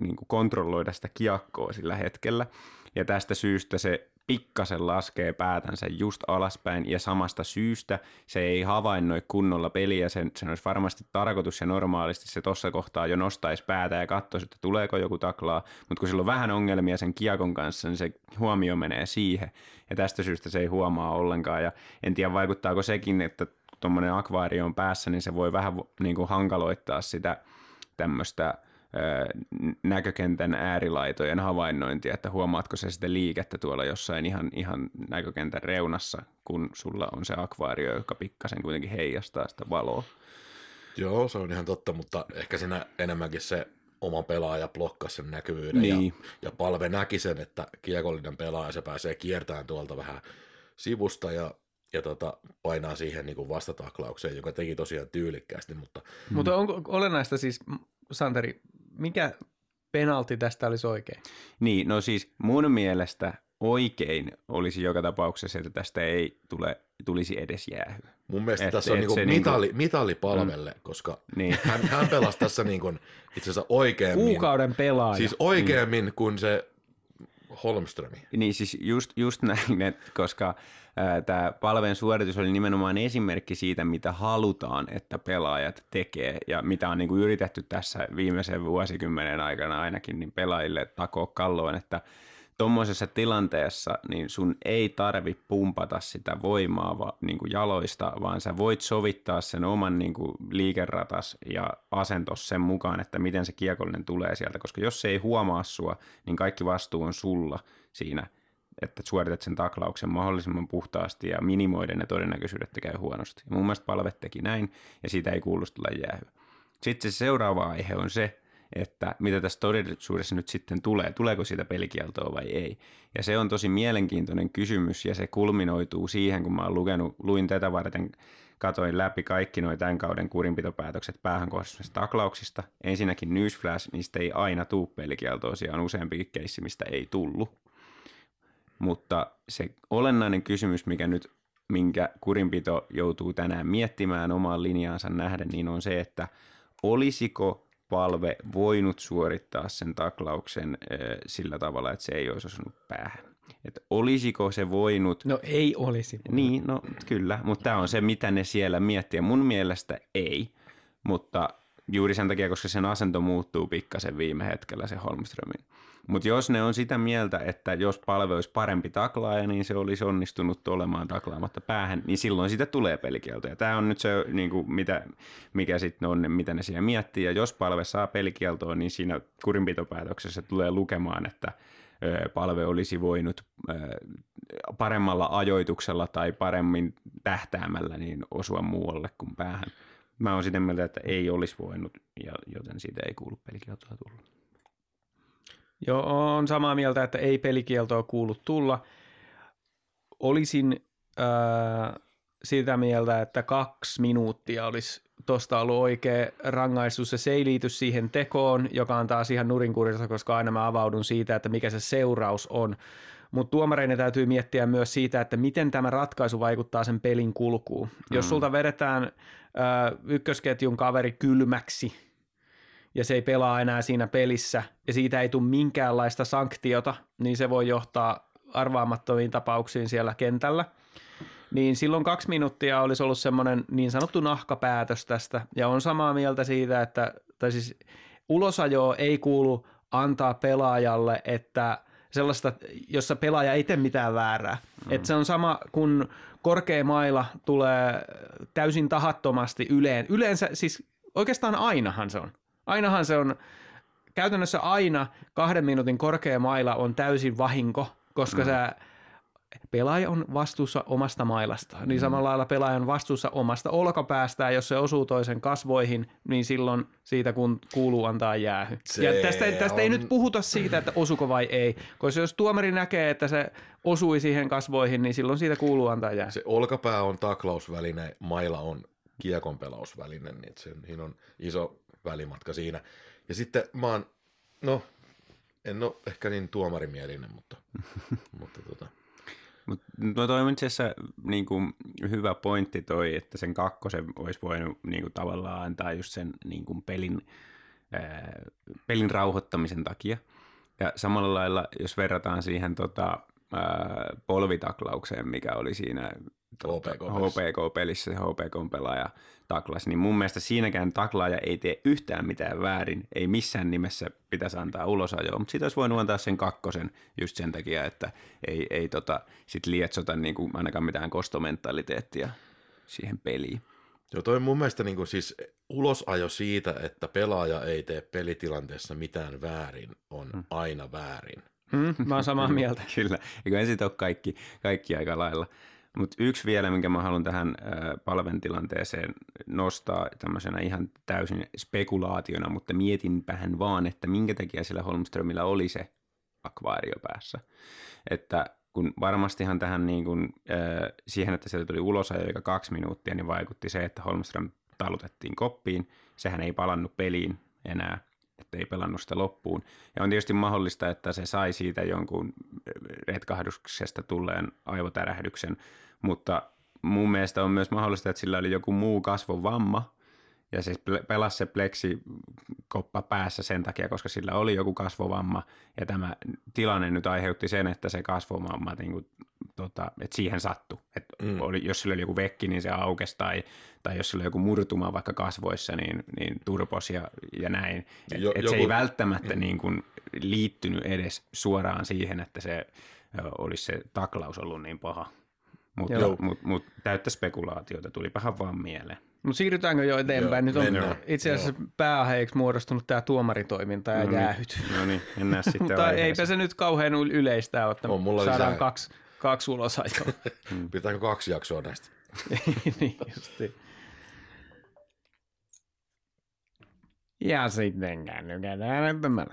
niin kuin kontrolloida sitä kiekkoa sillä hetkellä. Ja tästä syystä se pikkasen laskee päätänsä just alaspäin ja samasta syystä se ei havainnoi kunnolla peliä. Sen, sen olisi varmasti tarkoitus ja normaalisti se tuossa kohtaa jo nostaisi päätä ja katsoisi, että tuleeko joku taklaa. Mutta kun sillä on vähän ongelmia sen kiekon kanssa, niin se huomio menee siihen. Ja tästä syystä se ei huomaa ollenkaan. Ja en tiedä vaikuttaako sekin, että tuommoinen akvaario on päässä, niin se voi vähän niin kuin hankaloittaa sitä tämmöistä – näkökentän äärilaitojen havainnointia, että huomaatko se sitten liikettä tuolla jossain ihan, ihan näkökentän reunassa, kun sulla on se akvaario, joka pikkasen kuitenkin heijastaa sitä valoa. Joo, se on ihan totta, mutta ehkä siinä enemmänkin se oma pelaaja blokkasi sen näkyvyyden niin. ja, ja palve näki sen, että kiekollinen pelaaja se pääsee kiertämään tuolta vähän sivusta ja, ja tota, painaa siihen niin kuin vastataklaukseen, joka teki tosiaan tyylikkäästi. Mutta, mutta onko olennaista siis, Santeri, mikä penalti tästä olisi oikein? Niin, no siis mun mielestä oikein olisi joka tapauksessa, että tästä ei tule, tulisi edes jäähy. Mun mielestä et, tässä on niinku mitali, niinku... mitali palvelle, mm, koska niin. hän, hän pelasi tässä niinku itse asiassa oikeammin. Kuukauden pelaaja. Siis oikeammin mm. kuin se Holmströmi. Niin siis just, just näin, koska tämä palven suoritus oli nimenomaan esimerkki siitä, mitä halutaan, että pelaajat tekee ja mitä on niin kuin yritetty tässä viimeisen vuosikymmenen aikana ainakin niin pelaajille takoa kalloon, että tuommoisessa tilanteessa niin sun ei tarvi pumpata sitä voimaa va, niin kuin jaloista, vaan sä voit sovittaa sen oman niin kuin liikeratas ja asentos sen mukaan, että miten se kiekollinen tulee sieltä, koska jos se ei huomaa sua, niin kaikki vastuu on sulla siinä – että suoritat sen taklauksen mahdollisimman puhtaasti ja minimoiden ne todennäköisyydet, että käy huonosti. Ja mun mielestä palvet teki näin, ja siitä ei kuulu tulla jäähy. Sitten se seuraava aihe on se, että mitä tässä todellisuudessa nyt sitten tulee, tuleeko siitä pelikieltoa vai ei. Ja se on tosi mielenkiintoinen kysymys, ja se kulminoituu siihen, kun mä oon lukenut, luin tätä varten, katoin läpi kaikki noin tämän kauden kurinpitopäätökset päähän kohdistuvista taklauksista. Ensinnäkin newsflash, niistä ei aina tuu pelikieltoa, siellä on useampikin keissi, mistä ei tullut. Mutta se olennainen kysymys, mikä nyt minkä kurinpito joutuu tänään miettimään omaan linjaansa nähden, niin on se, että olisiko palve voinut suorittaa sen taklauksen sillä tavalla, että se ei olisi osunut päähän. Että olisiko se voinut... No ei olisi. Niin, no kyllä, mutta tämä on se, mitä ne siellä miettii. Mun mielestä ei, mutta juuri sen takia, koska sen asento muuttuu pikkasen viime hetkellä se Holmströmin. Mutta jos ne on sitä mieltä, että jos palve olisi parempi taklaaja, niin se olisi onnistunut olemaan taklaamatta päähän, niin silloin siitä tulee pelikielto. Ja tämä on nyt se, niin kuin mitä, mikä sitten on, mitä ne siellä miettii. Ja jos palve saa pelikieltoa, niin siinä kurinpitopäätöksessä tulee lukemaan, että palve olisi voinut paremmalla ajoituksella tai paremmin tähtäämällä niin osua muualle kuin päähän. Mä oon sitä mieltä, että ei olisi voinut, ja joten siitä ei kuulu pelikieltoa tulla. Joo, on samaa mieltä, että ei pelikieltoa kuulu tulla. Olisin äh, sitä mieltä, että kaksi minuuttia olisi tuosta ollut oikea rangaistus, ja se ei liity siihen tekoon, joka on taas ihan nurinkurista, koska aina mä avaudun siitä, että mikä se seuraus on. Mutta tuomareiden täytyy miettiä myös siitä, että miten tämä ratkaisu vaikuttaa sen pelin kulkuun. Mm. Jos sulta vedetään ö, ykkösketjun kaveri kylmäksi ja se ei pelaa enää siinä pelissä ja siitä ei tule minkäänlaista sanktiota, niin se voi johtaa arvaamattomiin tapauksiin siellä kentällä. Niin silloin kaksi minuuttia olisi ollut semmoinen niin sanottu nahkapäätös tästä ja on samaa mieltä siitä, että tai siis ulosajoa ei kuulu antaa pelaajalle, että – sellaista, jossa pelaaja ei tee mitään väärää. Mm. Et se on sama, kun korkea maila tulee täysin tahattomasti yleen. Yleensä, siis oikeastaan ainahan se on. Ainahan se on, käytännössä aina kahden minuutin korkea maila on täysin vahinko, koska mm. sä pelaaja on vastuussa omasta mailastaan. Niin mm. samalla lailla pelaaja on vastuussa omasta olkapäästään, jos se osuu toisen kasvoihin, niin silloin siitä kun kuuluu antaa jäähy. Se ja tästä, tästä on... ei nyt puhuta siitä, että osuko vai ei, koska jos tuomari näkee, että se osui siihen kasvoihin, niin silloin siitä kuuluu antaa jäähy. Se olkapää on taklausväline, maila on kiekonpelausväline, niin se, on iso välimatka siinä. Ja sitten mä oon, no, en ole ehkä niin tuomarimielinen, mutta, *laughs* mutta tota, mutta no toi on itse asiassa niin kuin, hyvä pointti toi, että sen kakkosen olisi voinut niin kuin, tavallaan antaa just sen niin kuin, pelin, ää, pelin rauhoittamisen takia. Ja samalla lailla, jos verrataan siihen tota, ää, polvitaklaukseen, mikä oli siinä HPK-pelissä, se HPK-pelaaja taklasi, niin mun mielestä siinäkään taklaaja ei tee yhtään mitään väärin, ei missään nimessä pitäisi antaa ulosajoa, mutta siitä olisi voinut antaa sen kakkosen just sen takia, että ei, ei tota, sit lietsota niin kuin ainakaan mitään kostomentaliteettia siihen peliin. Joo, toi mun mielestä niin kuin siis ulosajo siitä, että pelaaja ei tee pelitilanteessa mitään väärin, on hmm. aina väärin. Hmm, *laughs* mä oon samaa mieltä. Kyllä, eikö ensin ole kaikki, kaikki aika lailla. Mutta yksi vielä, minkä mä haluan tähän palventilanteeseen nostaa tämmöisenä ihan täysin spekulaationa, mutta mietinpähän vaan, että minkä takia sillä Holmströmillä oli se akvaario päässä. Että kun varmastihan tähän niin kuin, siihen, että sieltä tuli ulos aika kaksi minuuttia, niin vaikutti se, että Holmström talutettiin koppiin. Sehän ei palannut peliin enää, ei pelannut sitä loppuun. Ja on tietysti mahdollista, että se sai siitä jonkun retkahduksesta tulleen aivotärähdyksen, mutta mun mielestä on myös mahdollista, että sillä oli joku muu kasvovamma, ja siis pelasi se pleksikoppa päässä sen takia, koska sillä oli joku kasvovamma, ja tämä tilanne nyt aiheutti sen, että se kasvovamma, niin kuin, tota, että siihen sattui. Että mm. oli, jos sillä oli joku vekki, niin se aukesi, tai, tai jos sillä oli joku murtuma vaikka kasvoissa, niin, niin turpos ja, ja näin. Et, jo, et joku... se ei välttämättä mm. niin kuin, liittynyt edes suoraan siihen, että se olisi se taklaus ollut niin paha. Mutta mut, mut, täyttä spekulaatiota, tulipahan vaan mieleen. Mutta siirrytäänkö jo eteenpäin? Joo, Nyt on mennään. itse asiassa Joo. pääaiheeksi muodostunut tämä tuomaritoiminta ja no niin, jäähyt. No niin, mennään *laughs* sitten Mutta eipä se nyt kauhean yleistä ole, että on, mulla saadaan lisää. kaksi, kaksi ulosajoa. *laughs* Hmm. Pitääkö kaksi jaksoa näistä? *laughs* niin justi. Ja sitten kännykään tämän.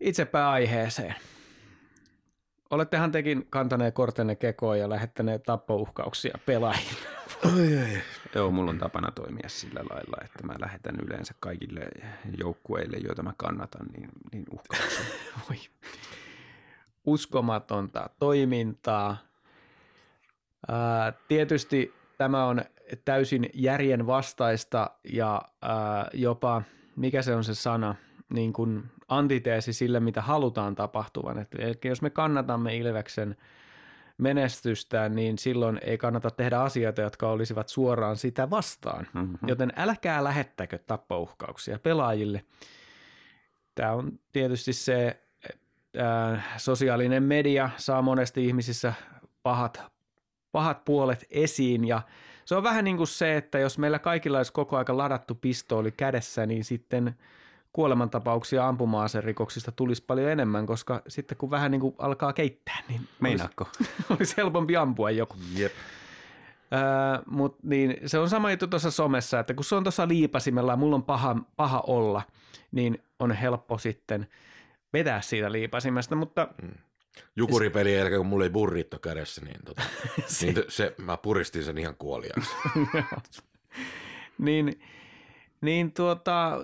Itsepä aiheeseen. Olettehan tekin kantaneet kortenne kekoon ja lähettäneet tappouhkauksia pelaajille. Ai, ai. Joo, mulla on tapana toimia sillä lailla, että mä lähetän yleensä kaikille joukkueille, joita mä kannatan, niin, niin uhkauksia. *laughs* Uskomatonta toimintaa. Ää, tietysti tämä on täysin järjen vastaista ja ää, jopa, mikä se on se sana, niin kuin antiteesi sille, mitä halutaan tapahtuvan. Et, eli jos me kannatamme Ilveksen menestystä, niin silloin ei kannata tehdä asioita, jotka olisivat suoraan sitä vastaan. Mm-hmm. Joten älkää lähettäkö tappouhkauksia pelaajille. Tämä on tietysti se, sosiaalinen media saa monesti ihmisissä pahat, pahat puolet esiin ja se on vähän niin kuin se, että jos meillä kaikilla olisi koko aika ladattu pistooli kädessä, niin sitten kuolemantapauksia ampuma rikoksista tulisi paljon enemmän, koska sitten kun vähän niin kuin alkaa keittää, niin Meinaatko? olisi, *laughs* olisi helpompi ampua joku. Jep. Öö, mut niin, se on sama juttu tuossa somessa, että kun se on tuossa liipasimella ja mulla on paha, paha olla, niin on helppo sitten vetää siitä liipasimesta, mutta Jukuripeli jälkeen, kun mulla ei burritto kädessä, niin, tota, *laughs* niin se, mä puristin sen ihan kuoliaksi. *laughs* niin, niin tuota,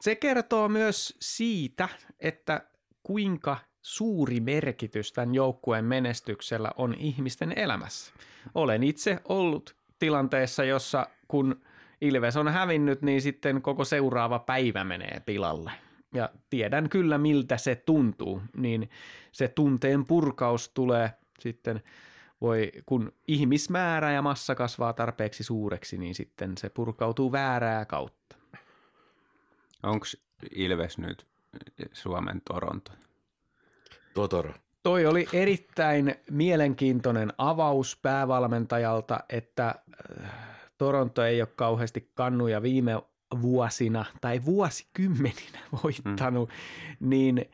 se kertoo myös siitä, että kuinka suuri merkitys tämän joukkueen menestyksellä on ihmisten elämässä. Olen itse ollut tilanteessa, jossa kun Ilves on hävinnyt, niin sitten koko seuraava päivä menee pilalle. Ja tiedän kyllä, miltä se tuntuu, niin se tunteen purkaus tulee sitten, voi, kun ihmismäärä ja massa kasvaa tarpeeksi suureksi, niin sitten se purkautuu väärää kautta. Onko Ilves nyt Suomen Toronto? Totoro. Toi oli erittäin mielenkiintoinen avaus päävalmentajalta, että äh, Toronto ei ole kauheasti kannuja viime vuosina tai vuosikymmeninä *laughs* voittanut, mm. niin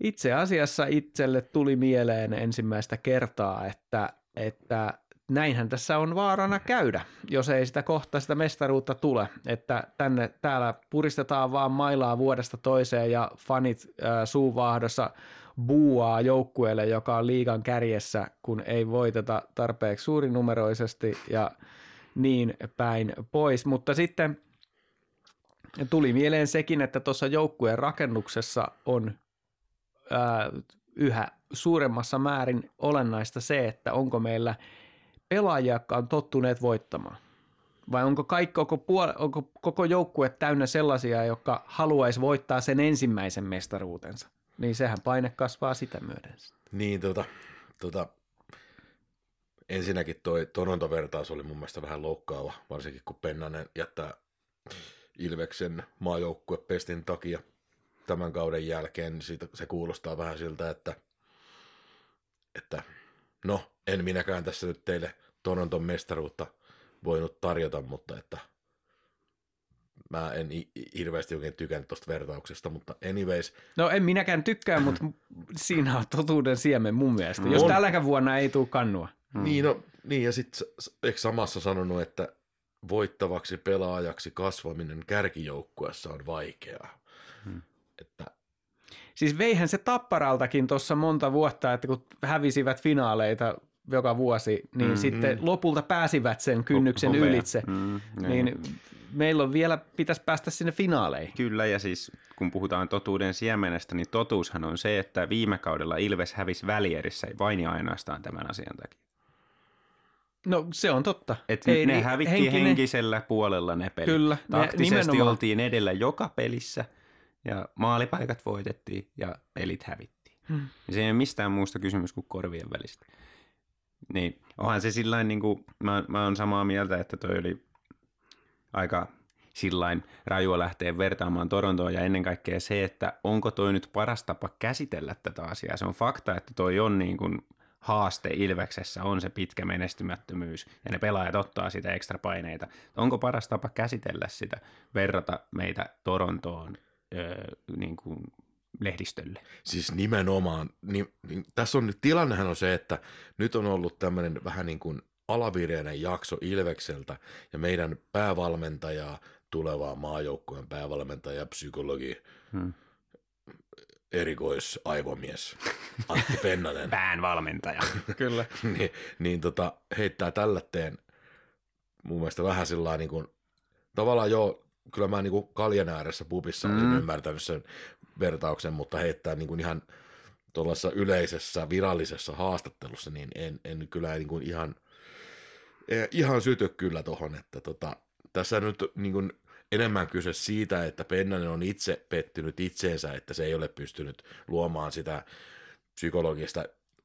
itse asiassa itselle tuli mieleen ensimmäistä kertaa, että, että näinhän tässä on vaarana käydä, jos ei sitä kohta sitä mestaruutta tule, että tänne täällä puristetaan vaan mailaa vuodesta toiseen ja fanit äh, suuvaahdossa buuaa joukkueelle, joka on liigan kärjessä, kun ei voiteta tarpeeksi suurinumeroisesti ja niin päin pois. Mutta sitten tuli mieleen sekin, että tuossa joukkueen rakennuksessa on ää, yhä suuremmassa määrin olennaista se, että onko meillä pelaajia, jotka on tottuneet voittamaan. Vai onko, kaikki, koko, puol- onko koko joukkue täynnä sellaisia, jotka haluaisi voittaa sen ensimmäisen mestaruutensa? Niin sehän paine kasvaa sitä myöden. Niin, tota, tota, ensinnäkin toi Toronto-vertaus oli mun mielestä vähän loukkaava, varsinkin kun Pennanen jättää Ilveksen maajoukkuepestin takia tämän kauden jälkeen, niin siitä, se kuulostaa vähän siltä, että, että no, en minäkään tässä nyt teille Toronton mestaruutta voinut tarjota, mutta että mä en hirveästi oikein tykännyt tuosta vertauksesta, mutta anyways. No en minäkään tykkää, mutta *clears throat* siinä on totuuden siemen mun mielestä. Jos On. tälläkään vuonna ei tule kannua. Mm. Niin, no, niin, ja sitten eikö samassa sanonut, että voittavaksi pelaajaksi kasvaminen kärkijoukkuessa on vaikeaa. Hmm. Että, Siis veihän se tapparaltakin tuossa monta vuotta, että kun hävisivät finaaleita joka vuosi, niin Mm. sitten lopulta pääsivät sen kynnyksen Hopea. ylitse. Mm, Niin meillä on vielä, pitäisi päästä sinne finaaleihin. Kyllä, ja siis kun puhutaan totuuden siemenestä, niin totuushan on se, että viime kaudella Ilves hävisi välierissä vain ja ainoastaan tämän asian takia. No se on totta. Et Ei ne niin- hävittiin henkinen- henkisellä puolella ne pelit. Kyllä, ne Taktisesti nimenomaan. oltiin edellä joka pelissä ja maalipaikat voitettiin ja pelit hävittiin. Hmm. Ja se ei ole mistään muusta kysymys kuin korvien välistä. Niin onhan se sillain, niin kuin, mä, mä oon samaa mieltä, että toi oli aika sillain rajua lähteä vertaamaan Torontoon ja ennen kaikkea se, että onko toi nyt paras tapa käsitellä tätä asiaa. Se on fakta, että toi on niin kuin haaste Ilveksessä, on se pitkä menestymättömyys ja ne pelaajat ottaa sitä ekstra paineita. Onko paras tapa käsitellä sitä, verrata meitä Torontoon öö, niin kuin lehdistölle? siis nimenomaan, niin, niin, tässä on nyt, tilannehan on se, että nyt on ollut tämmöinen vähän niin kuin alavireinen jakso Ilvekseltä ja meidän päävalmentaja, tulevaa maajoukkueen päävalmentaja, psykologi, Hmm. Erikoisaivomies Antti *laughs* Pennanen. Pään valmentaja. *laughs* Kyllä. niin, niin tota, heittää tällätteen mun mielestä vähän sillä niin kuin, tavallaan joo, kyllä mä niin kuin kaljan ääressä pubissa Mm. ymmärtänyt sen vertauksen, mutta heittää niin kuin ihan tuollaisessa yleisessä virallisessa haastattelussa, niin en, en kyllä niin kuin ihan, eh, ihan syty kyllä tuohon, että tota, tässä nyt niin kuin enemmän kyse siitä, että Pennanen on itse pettynyt itseensä, että se ei ole pystynyt luomaan sitä psykologista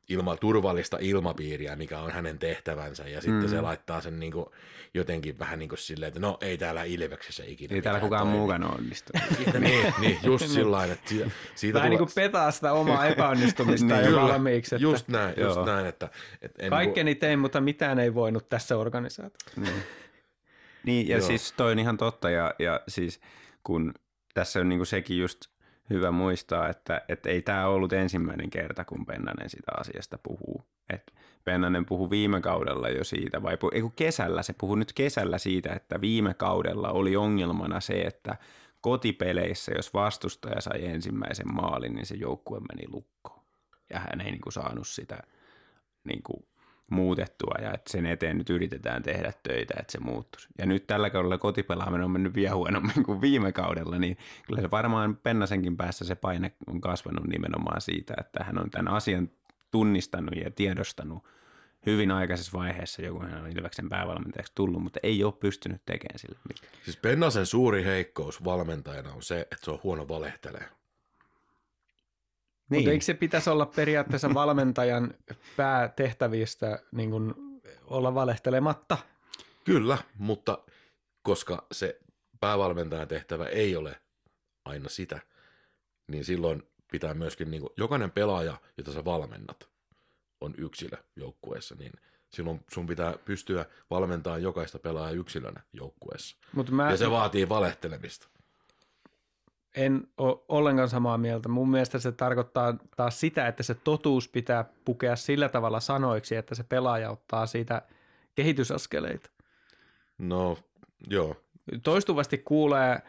ilma, turvallista ilmapiiriä, mikä on hänen tehtävänsä, ja sitten mm. se laittaa sen niin kuin, jotenkin vähän niin kuin silleen, että no ei täällä Ilveksessä ikinä Ei täällä kukaan toimi. muukaan onnistu. *laughs* niin, niin, *laughs* just sillä että siitä, siitä Vähän niin tulla- kuin petaa sitä omaa *laughs* epäonnistumista Niin, jo Kyllä, valmiiksi. Että Just näin, just Joo. näin, että, että en Kaikkeni tein, mutta mitään ei voinut tässä organisaatiossa. Niin. Niin, ja Joo. siis toi on ihan totta, ja, ja siis kun tässä on niinku sekin just hyvä muistaa, että, että ei tämä ollut ensimmäinen kerta, kun Pennanen sitä asiasta puhuu. Et Pennanen puhui viime kaudella jo siitä, vai ei kun kesällä, se puhui nyt kesällä siitä, että viime kaudella oli ongelmana se, että kotipeleissä, jos vastustaja sai ensimmäisen maalin, niin se joukkue meni lukkoon. Ja hän ei niinku saanut sitä niinku muutettua ja että sen eteen nyt yritetään tehdä töitä, että se muuttuisi. Ja nyt tällä kaudella kotipelaaminen on mennyt vielä huonommin kuin viime kaudella, niin kyllä se varmaan Pennasenkin päässä se paine on kasvanut nimenomaan siitä, että hän on tämän asian tunnistanut ja tiedostanut hyvin aikaisessa vaiheessa, joku hän on Ilveksen päävalmentajaksi tullut, mutta ei ole pystynyt tekemään sille mitään. Siis Pennasen suuri heikkous valmentajana on se, että se on huono valehtelee. Mutta eikö se pitäisi olla periaatteessa valmentajan päätehtävistä niin kuin olla valehtelematta? Kyllä, mutta koska se päävalmentajan tehtävä ei ole aina sitä, niin silloin pitää myöskin, niin kuin, jokainen pelaaja, jota sä valmennat, on yksilö joukkueessa, niin silloin sun pitää pystyä valmentamaan jokaista pelaajaa yksilönä joukkueessa. Mutta mä Ja se vaatii valehtelemista. En ole ollenkaan samaa mieltä. Mun mielestä se tarkoittaa taas sitä, että se totuus pitää pukea sillä tavalla sanoiksi, että se pelaaja ottaa siitä kehitysaskeleita. No, joo. Toistuvasti kuulee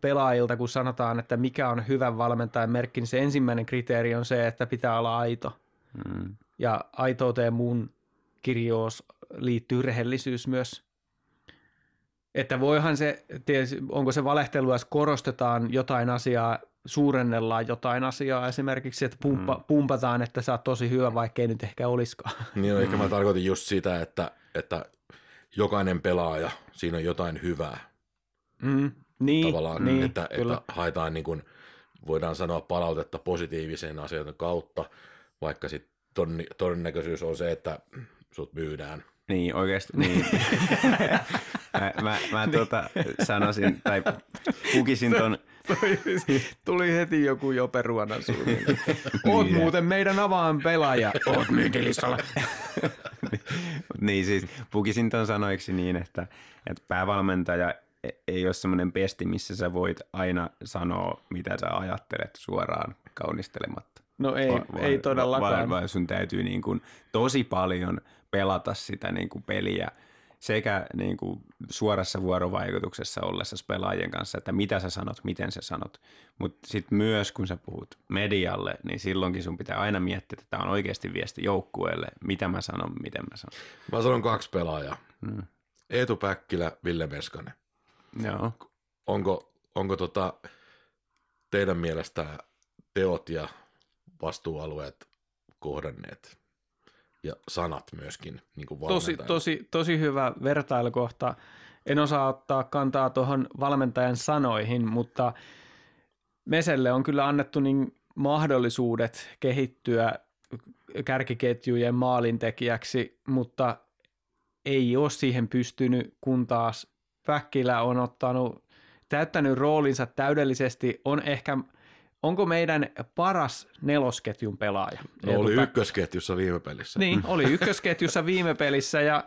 pelaajilta, kun sanotaan, että mikä on hyvän valmentajan merkki, niin se ensimmäinen kriteeri on se, että pitää olla aito. Mm. Ja aitouteen mun kirjoos liittyy rehellisyys myös. Että voihan se, ties, onko se valehtelu, jos korostetaan jotain asiaa, suurennellaan jotain asiaa esimerkiksi, että pumppa, Mm. pumpataan, että sä oot tosi hyvä, vaikka ei nyt ehkä olisikaan. *laughs* Niin no, ehkä mä tarkoitin just sitä, että, että jokainen pelaaja, siinä on jotain hyvää. Mm, niin, tavallaan, niin, että, kyllä. että haetaan niin kuin, voidaan sanoa palautetta positiivisen asioiden kautta, vaikka sitten todennäköisyys on se, että sut myydään. Niin, oikeasti. Niin. *laughs* mä mä, mä tota, sanoisin, tai pukisin ton, Tuli heti joku joperuonan suunnilleen. *laughs* Oot Niin. muuten meidän avaan pelaaja. Oot myyntilistalla. *laughs* niin siis pukisin ton sanoiksi niin, että, että päävalmentaja e- ei ole semmoinen pesti, missä sä voit aina sanoa, mitä sä ajattelet suoraan kaunistelematta. No ei, Va- va- ei todellakaan. Vaan, vaan sun täytyy niin kuin tosi paljon pelata sitä niin kuin peliä sekä niin kuin suorassa vuorovaikutuksessa ollessa pelaajien kanssa, että mitä sä sanot, miten sä sanot. Mutta sitten myös kun sä puhut medialle, niin silloinkin sun pitää aina miettiä, että tämä on oikeasti viesti joukkueelle, mitä mä sanon, miten mä sanon. Mä sanon kaksi pelaajaa. Mm. Eetu Päkkilä, Ville Meskanen. Joo. Onko, onko tota teidän mielestä teot ja vastuualueet kohdanneet? Ja sanat myöskin niin kuin Tosi, tosi, tosi hyvä vertailukohta. En osaa ottaa kantaa tuohon valmentajan sanoihin, mutta Meselle on kyllä annettu niin mahdollisuudet kehittyä kärkiketjujen maalintekijäksi, mutta ei ole siihen pystynyt, kun taas Päkkilä on ottanut, täyttänyt roolinsa täydellisesti, on ehkä, onko meidän paras nelosketjun pelaaja? No, oli Päkkilä. ykkösketjussa viime pelissä. Niin, oli *laughs* ykkösketjussa viime pelissä ja,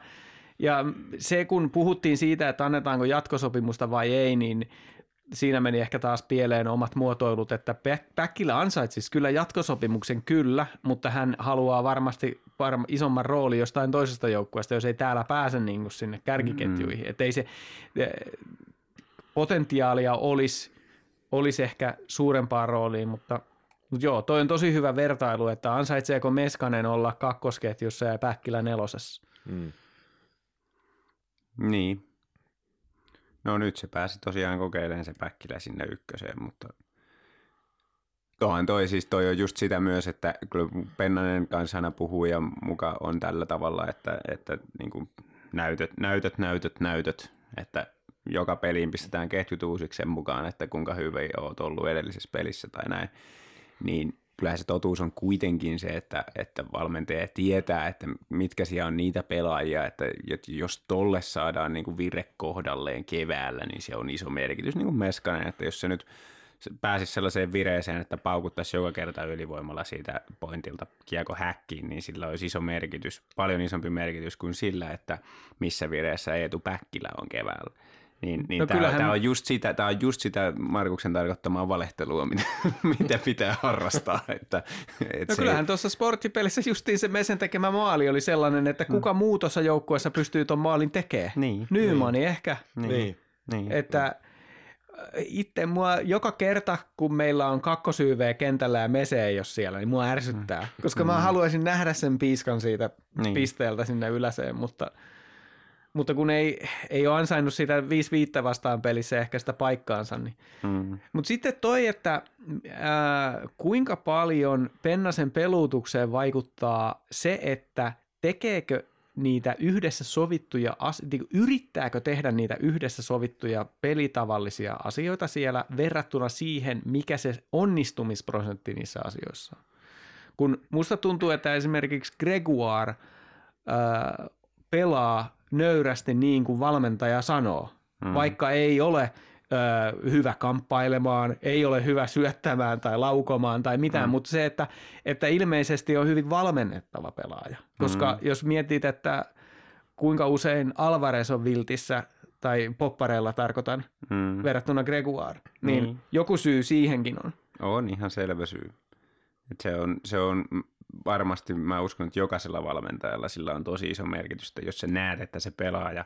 ja se kun puhuttiin siitä, että annetaanko jatkosopimusta vai ei, niin siinä meni ehkä taas pieleen omat muotoilut, että Pä- Päkkilä ansaitsisi kyllä jatkosopimuksen kyllä, mutta hän haluaa varmasti varm- isomman rooli jostain toisesta joukkueesta, jos ei täällä pääse niin kuin sinne kärkiketjuihin. Että ei se eh, potentiaalia olisi, olisi ehkä suurempaan rooliin, mutta mutta joo, toi on tosi hyvä vertailu, että ansaitseeko Meskanen olla kakkosketjussa ja Päkkilä nelosessa. Mm. Niin. No nyt se pääsi tosiaan kokeilemaan se Päkkilä sinne ykköseen, mutta Tuohan toi, siis toi on just sitä myös, että kyllä Pennanen kanssa aina puhuu ja muka on tällä tavalla, että, että niin kuin näytöt, näytöt, näytöt, näytöt, että joka peliin pistetään ketjut uusiksi sen mukaan, että kuinka hyvä oot ollut edellisessä pelissä tai näin, niin kyllähän se totuus on kuitenkin se, että, että valmentaja tietää, että mitkä siellä on niitä pelaajia, että, jos tolle saadaan niin kuin vire kohdalleen keväällä, niin se on iso merkitys, niin kuin Meskanen, että jos se nyt pääsisi sellaiseen vireeseen, että paukuttaisi joka kerta ylivoimalla siitä pointilta kiekko häkkiin, niin sillä olisi iso merkitys, paljon isompi merkitys kuin sillä, että missä vireessä Eetu Päkkilä on keväällä. Niin, niin no tämä, kyllähän... tämä, on just sitä, tämä on just sitä Markuksen tarkoittamaa valehtelua, mitä, *laughs* mitä pitää harrastaa. *laughs* Että, että no se... kyllähän tuossa sporttipelissä justiin se Mesen tekemä maali oli sellainen, että kuka mm. muu tuossa joukkueessa pystyy tuon maalin tekemään. Niin. Nymani niin. ehkä. Niin. niin. niin. Että itse mua joka kerta, kun meillä on kakkosyyveä kentällä ja Mese ei ole siellä, niin mua ärsyttää. Mm. Koska mä mm. haluaisin nähdä sen piiskan siitä niin. pisteeltä sinne yläseen, mutta – mutta kun ei, ei ole ansainnut sitä 5-5 vastaan pelissä ehkä sitä paikkaansa. Niin. Mm. Mutta sitten toi, että ää, kuinka paljon Pennasen peluutukseen vaikuttaa se, että tekeekö niitä yhdessä sovittuja, niin yrittääkö tehdä niitä yhdessä sovittuja pelitavallisia asioita siellä verrattuna siihen, mikä se onnistumisprosentti niissä asioissa on. Kun musta tuntuu, että esimerkiksi Gregoire ää, pelaa nöyrästi niin kuin valmentaja sanoo, mm. vaikka ei ole ö, hyvä kamppailemaan, ei ole hyvä syöttämään tai laukomaan tai mitään, mm. mutta se, että, että ilmeisesti on hyvin valmennettava pelaaja. Koska mm. jos mietit, että kuinka usein Alvarez on viltissä tai poppareilla tarkoitan mm. verrattuna Gregoire, niin mm. joku syy siihenkin on. On ihan selvä syy. Et se, on, se on varmasti mä uskon, että jokaisella valmentajalla sillä on tosi iso merkitys, jos sä näet, että se pelaaja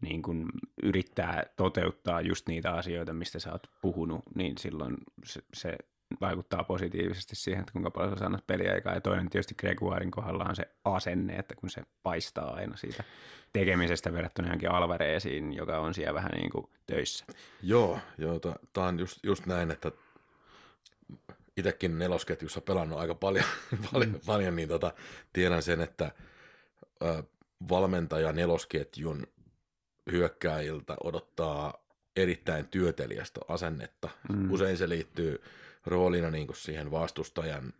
niin kun yrittää toteuttaa just niitä asioita, mistä sä oot puhunut, niin silloin se, se vaikuttaa positiivisesti siihen, että kuinka paljon sä annat peliaikaa. Ja toinen tietysti Gregoirin kohdalla on se asenne, että kun se paistaa aina siitä tekemisestä verrattuna johonkin Alvareesiin, joka on siellä vähän niin kuin töissä. Joo, joo tämä on just, just näin, että itsekin nelosketjussa pelannut aika paljon, *laughs* paljon, mm. paljon niin tota, tiedän sen, että ö, valmentaja nelosketjun hyökkäiltä odottaa erittäin työtelijästä asennetta. Mm. Usein se liittyy roolina niin kuin siihen vastustajan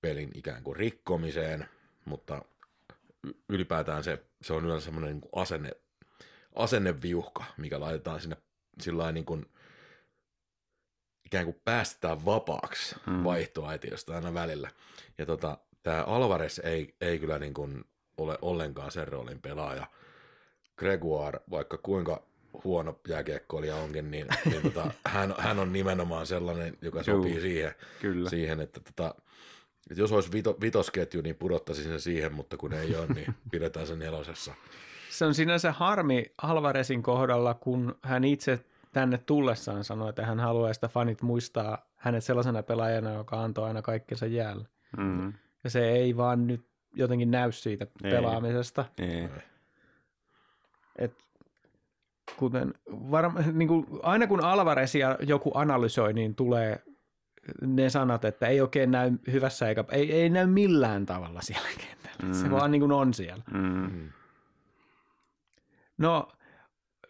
pelin ikään kuin rikkomiseen, mutta ylipäätään se, se on yleensä semmoinen niin asenne, asenneviuhka, mikä laitetaan sinne sillä niin kuin ikään kuin päästään vapaaksi mm. vaihtoaitiosta aina välillä. Ja tota, tämä Alvarez ei, ei kyllä niin kuin ole ollenkaan sen roolin pelaaja. Gregoire, vaikka kuinka huono jääkiekkoilija onkin, niin, niin tota, *laughs* hän, hän, on nimenomaan sellainen, joka sopii Juu, siihen, kyllä. siihen, että tota, että jos olisi vito, vitosketju, niin pudottaisin sen siihen, mutta kun ei ole, niin *laughs* pidetään sen nelosessa. Se on sinänsä harmi Alvarezin kohdalla, kun hän itse tänne tullessaan sanoi, että hän haluaa sitä fanit muistaa hänet sellaisena pelaajana, joka antoi aina kaikkensa jäällä. Mm-hmm. Ja se ei vaan nyt jotenkin näy siitä ei. pelaamisesta. Ei. Et kuten varma, niin kuin aina kun Alvarezia joku analysoi, niin tulee ne sanat, että ei oikein näy hyvässä eikä ei, ei näy millään tavalla siellä kentällä. Mm. Se vaan niin kuin on siellä. Mm. No,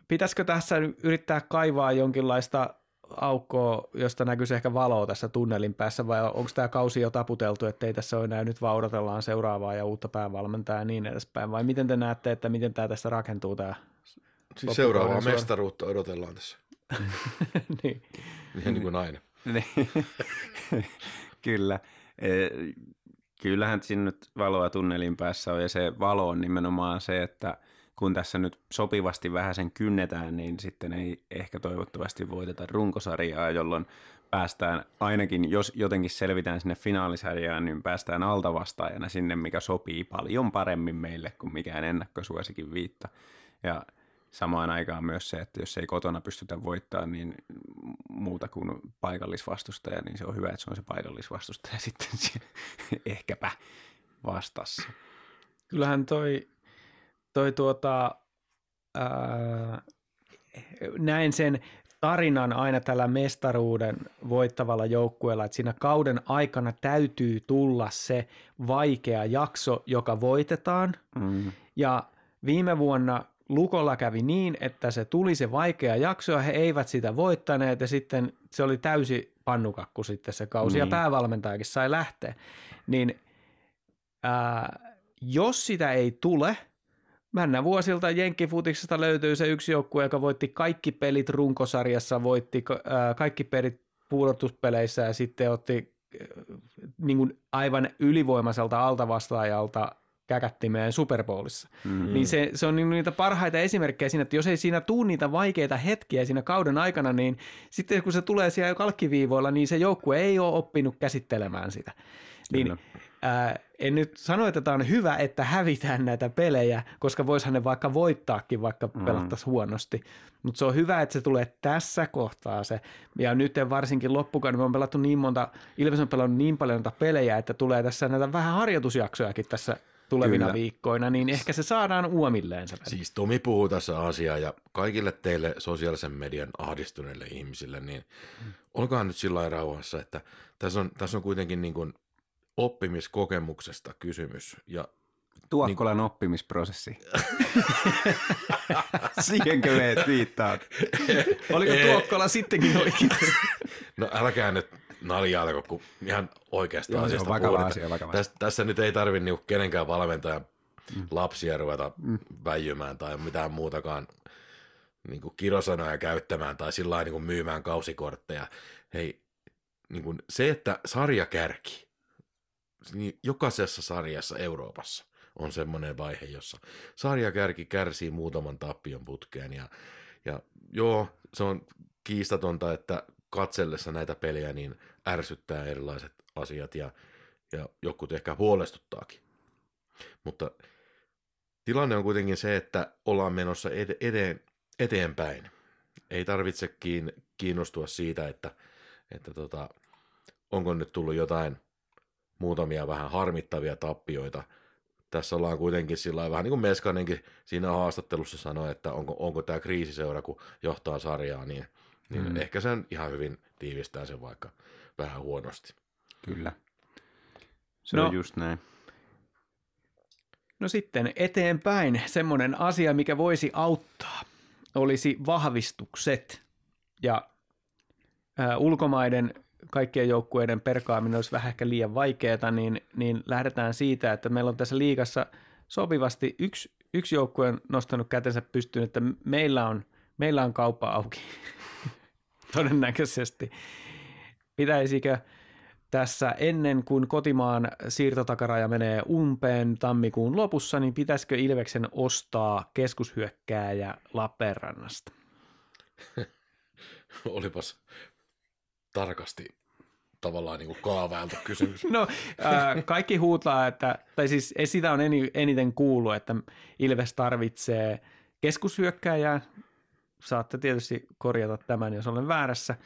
pitäisikö tässä yrittää kaivaa jonkinlaista aukkoa, josta näkyisi ehkä valoa tässä tunnelin päässä, vai onko tämä kausi jo taputeltu, että ei tässä ole enää nyt vaan odotellaan seuraavaa ja uutta päävalmentajaa ja niin edespäin, vai miten te näette, että miten tämä tässä rakentuu tämä Siis seuraavaa mestaruutta odotellaan tässä. *laughs* niin. Ihan niin kuin aina. Niin. *laughs* Kyllä. E, kyllähän siinä nyt valoa tunnelin päässä on, ja se valo on nimenomaan se, että – kun tässä nyt sopivasti vähän sen kynnetään, niin sitten ei ehkä toivottavasti voiteta runkosarjaa, jolloin päästään ainakin, jos jotenkin selvitään sinne finaalisarjaan, niin päästään altavastaajana sinne, mikä sopii paljon paremmin meille kuin mikään ennakkosuosikin viitta. Ja samaan aikaan myös se, että jos ei kotona pystytä voittamaan, niin muuta kuin paikallisvastustaja, niin se on hyvä, että se on se paikallisvastustaja *laughs* sitten ehkäpä vastassa. Kyllähän toi toi tuota, ää, näin sen tarinan aina tällä mestaruuden voittavalla joukkueella, että siinä kauden aikana täytyy tulla se vaikea jakso, joka voitetaan. Mm. Ja viime vuonna Lukolla kävi niin, että se tuli se vaikea jakso ja he eivät sitä voittaneet ja sitten se oli täysi pannukakku sitten se kausi ja Niin. päävalmentajakin sai lähteä. Niin ää, jos sitä ei tule, Männä vuosilta Jenkkifutiksesta löytyy se yksi joukkue, joka voitti kaikki pelit runkosarjassa, voitti ää, kaikki pelit pudotuspeleissä ja sitten otti äh, niin kuin aivan ylivoimaiselta altavastaajalta käkättimeen Super Bowlissa. Mm. Niin se, se on niin niitä parhaita esimerkkejä siinä, että jos ei siinä tuu niitä vaikeita hetkiä siinä kauden aikana, niin sitten kun se tulee siellä kalkkiviivoilla, niin se joukkue ei ole oppinut käsittelemään sitä. Niin Kyllä. Ää, en nyt sano, että tämä on hyvä, että hävitään näitä pelejä, koska voisihan ne vaikka voittaakin, vaikka Mm. pelattaisiin huonosti. Mutta se on hyvä, että se tulee tässä kohtaa se. Ja nyt varsinkin loppukauden, me on pelattu niin monta, Ilves on pelannut niin paljon näitä pelejä, että tulee tässä näitä vähän harjoitusjaksojakin tässä tulevina Kyllä. viikkoina, niin ehkä se saadaan uomilleen se. Siis Tomi puhuu tässä asiaa ja kaikille teille sosiaalisen median ahdistuneille ihmisille, niin olkaa nyt sillä lailla rauhassa, että tässä on, tässä on kuitenkin niin kuin oppimiskokemuksesta kysymys ja Tuokkolan *laughs* oppimisprosessi. Siihenkö me viittaat? Oliko Tuokkola sittenkin oikein? *laughs* no älkää nyt naljailko, kun ihan oikeasta Joo, asiasta vakava asia, vakava Tässä, tässä nyt ei tarvitse niinku kenenkään valmentajan lapsia ruveta väijymään tai mitään muutakaan niinku kirosanoja käyttämään tai sillä lailla niinku myymään kausikortteja. Hei, niinku se, että sarjakärki, niin jokaisessa sarjassa Euroopassa on semmoinen vaihe, jossa sarjakärki kärsii muutaman tappion putkeen ja, ja joo, se on kiistatonta, että katsellessa näitä pelejä niin ärsyttää erilaiset asiat ja, ja jokut ehkä huolestuttaakin. Mutta tilanne on kuitenkin se, että ollaan menossa ed- edeen, eteenpäin. Ei tarvitse kiin- kiinnostua siitä, että, että tota, onko nyt tullut jotain muutamia vähän harmittavia tappioita. Tässä ollaan kuitenkin sillä vähän niin kuin Meskanenkin siinä haastattelussa sanoi, että onko, onko tämä kriisiseura, kun johtaa sarjaa, niin, niin Mm. mm. ehkä sen ihan hyvin tiivistää sen vaikka vähän huonosti. Kyllä. Se No. on just näin. No sitten eteenpäin semmoinen asia, mikä voisi auttaa, olisi vahvistukset. Ja ää, ulkomaiden kaikkien joukkueiden perkaaminen olisi vähän ehkä liian vaikeaa, niin, niin lähdetään siitä, että meillä on tässä liigassa sopivasti yksi, yksi joukkue on nostanut kätensä pystyyn, että meillä on, meillä on kauppa auki *laughs* todennäköisesti. Pitäisikö tässä ennen kuin kotimaan siirtotakaraja menee umpeen tammikuun lopussa, niin pitäisikö Ilveksen ostaa keskushyökkääjä Lappeenrannasta? *laughs* Olipas tarkasti tavallaan niin kaavailtu kysymys. No ää, kaikki huutaa, että, tai siis sitä on eni- eniten kuullut, että Ilves tarvitsee keskushyökkääjää. Saatte tietysti korjata tämän, jos olen väärässä.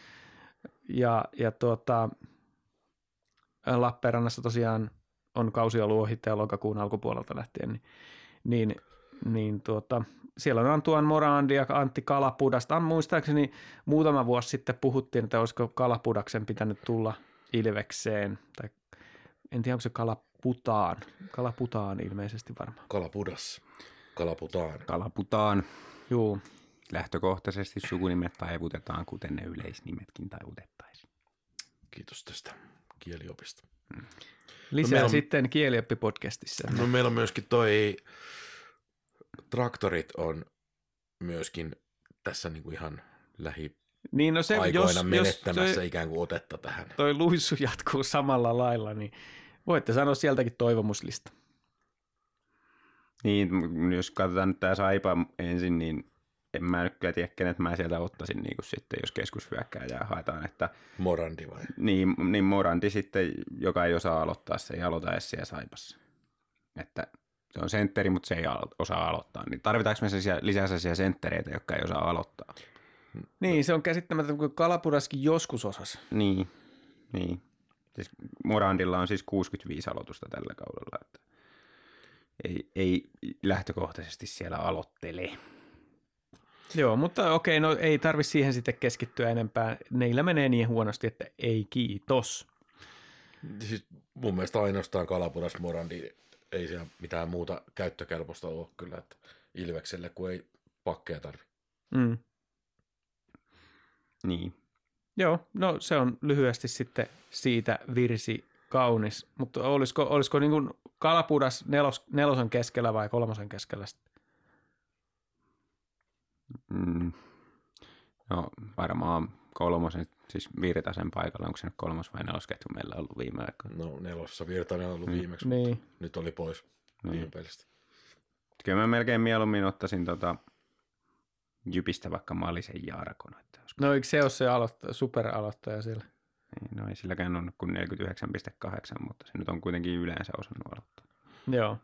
Ja, ja tuota, Lappeenrannassa tosiaan on kausi ollut ohittaja lokakuun alkupuolelta lähtien, niin, niin, niin tuota, siellä on Antuan Morandi ja Antti Kalapudasta. Muistaakseni muutama vuosi sitten puhuttiin, että olisiko Kalapudaksen pitänyt tulla Ilvekseen, tai en tiedä, onko se Kalaputaan. Kalaputaan ilmeisesti varmaan. Kalapudas. Kalaputaan. Kalaputaan. Juu, Lähtökohtaisesti sukunimet taivutetaan, kuten ne yleisnimetkin taivutettaisiin. Kiitos tästä kieliopista. lisää meillä on- sitten kielioppipodcastissa. No meillä on myöskin toi, traktorit on myöskin tässä niin kuin ihan lähiaikoina Niin no se, jos, jos menettämässä se, ikään kuin otetta tähän. toi luissu jatkuu samalla lailla, niin voitte sanoa sieltäkin toivomuslista. Niin, jos katsotaan nyt tämä Saipa ensin, niin en mä nyt kyllä tiedä, kenet mä sieltä ottaisin niin kuin sitten, jos keskushyökkääjää haetaan. Että, Morandi vai? niin, niin Moranti sitten, joka ei osaa aloittaa, se ei aloita edes siellä Saipassa. Että se on sentteri, mutta se ei alo- osaa aloittaa. Niin tarvitaanko me sellaisia, lisää sellaisia senttereitä, jotka ei osaa aloittaa? Niin, se on käsittämätöntä, kun Kalapudaskin joskus osas. Niin, niin. Siis Morandilla on siis 65 aloitusta tällä kaudella, että ei, ei lähtökohtaisesti siellä aloittele. Joo, mutta okei, no ei tarvi siihen sitten keskittyä enempää. Neillä menee niin huonosti, että ei kiitos. Siis mun mielestä ainoastaan kalapudas morandi, ei siellä mitään muuta käyttökelpoista ole kyllä, että Ilvekselle, kun ei pakkeja tarvi. Mm. Niin. Joo, no se on lyhyesti sitten siitä virsi kaunis. Mutta olisiko, olisiko niin kuin kalapudas nelos, nelosen keskellä vai kolmosen keskellä? sitten? Mm. No varmaan kolmosen, siis Virtasen paikalla, onko se nyt kolmos vai nelosketju meillä ollut viime aikoina? No nelossa Virtanen on ollut Mm. viimeksi, Niin. mutta nyt oli pois Niin. viime pelistä. Kyllä mä melkein mieluummin ottaisin tota Jypistä vaikka Malisen Jarkon. Että olisiko, No eikö se ole se aloittaja, superaloittaja siellä? niin, no ei silläkään ole kuin 49,8, mutta se nyt on kuitenkin yleensä osannut aloittaa. Joo.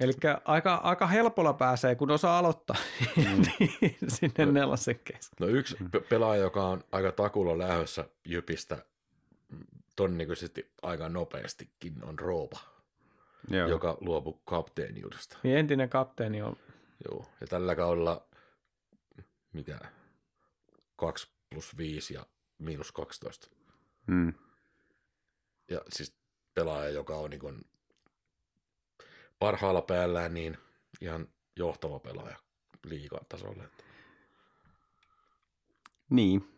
Eli aika, aika helpolla pääsee, kun osaa aloittaa Mm. *laughs* niin sinne No. nelosen kesken. No yksi pe- pelaaja, joka on aika takulla lähdössä Jypistä mm, todennäköisesti aika nopeastikin on Roopa, Joo. joka luopui kapteeniudesta. Niin entinen kapteeni on, Joo, ja tällä kaudella mikä 2 plus 5 ja miinus 12. Mm. Ja siis pelaaja, joka on niin kuin parhaalla päällään niin ihan johtava pelaaja liigan tasolle. Niin.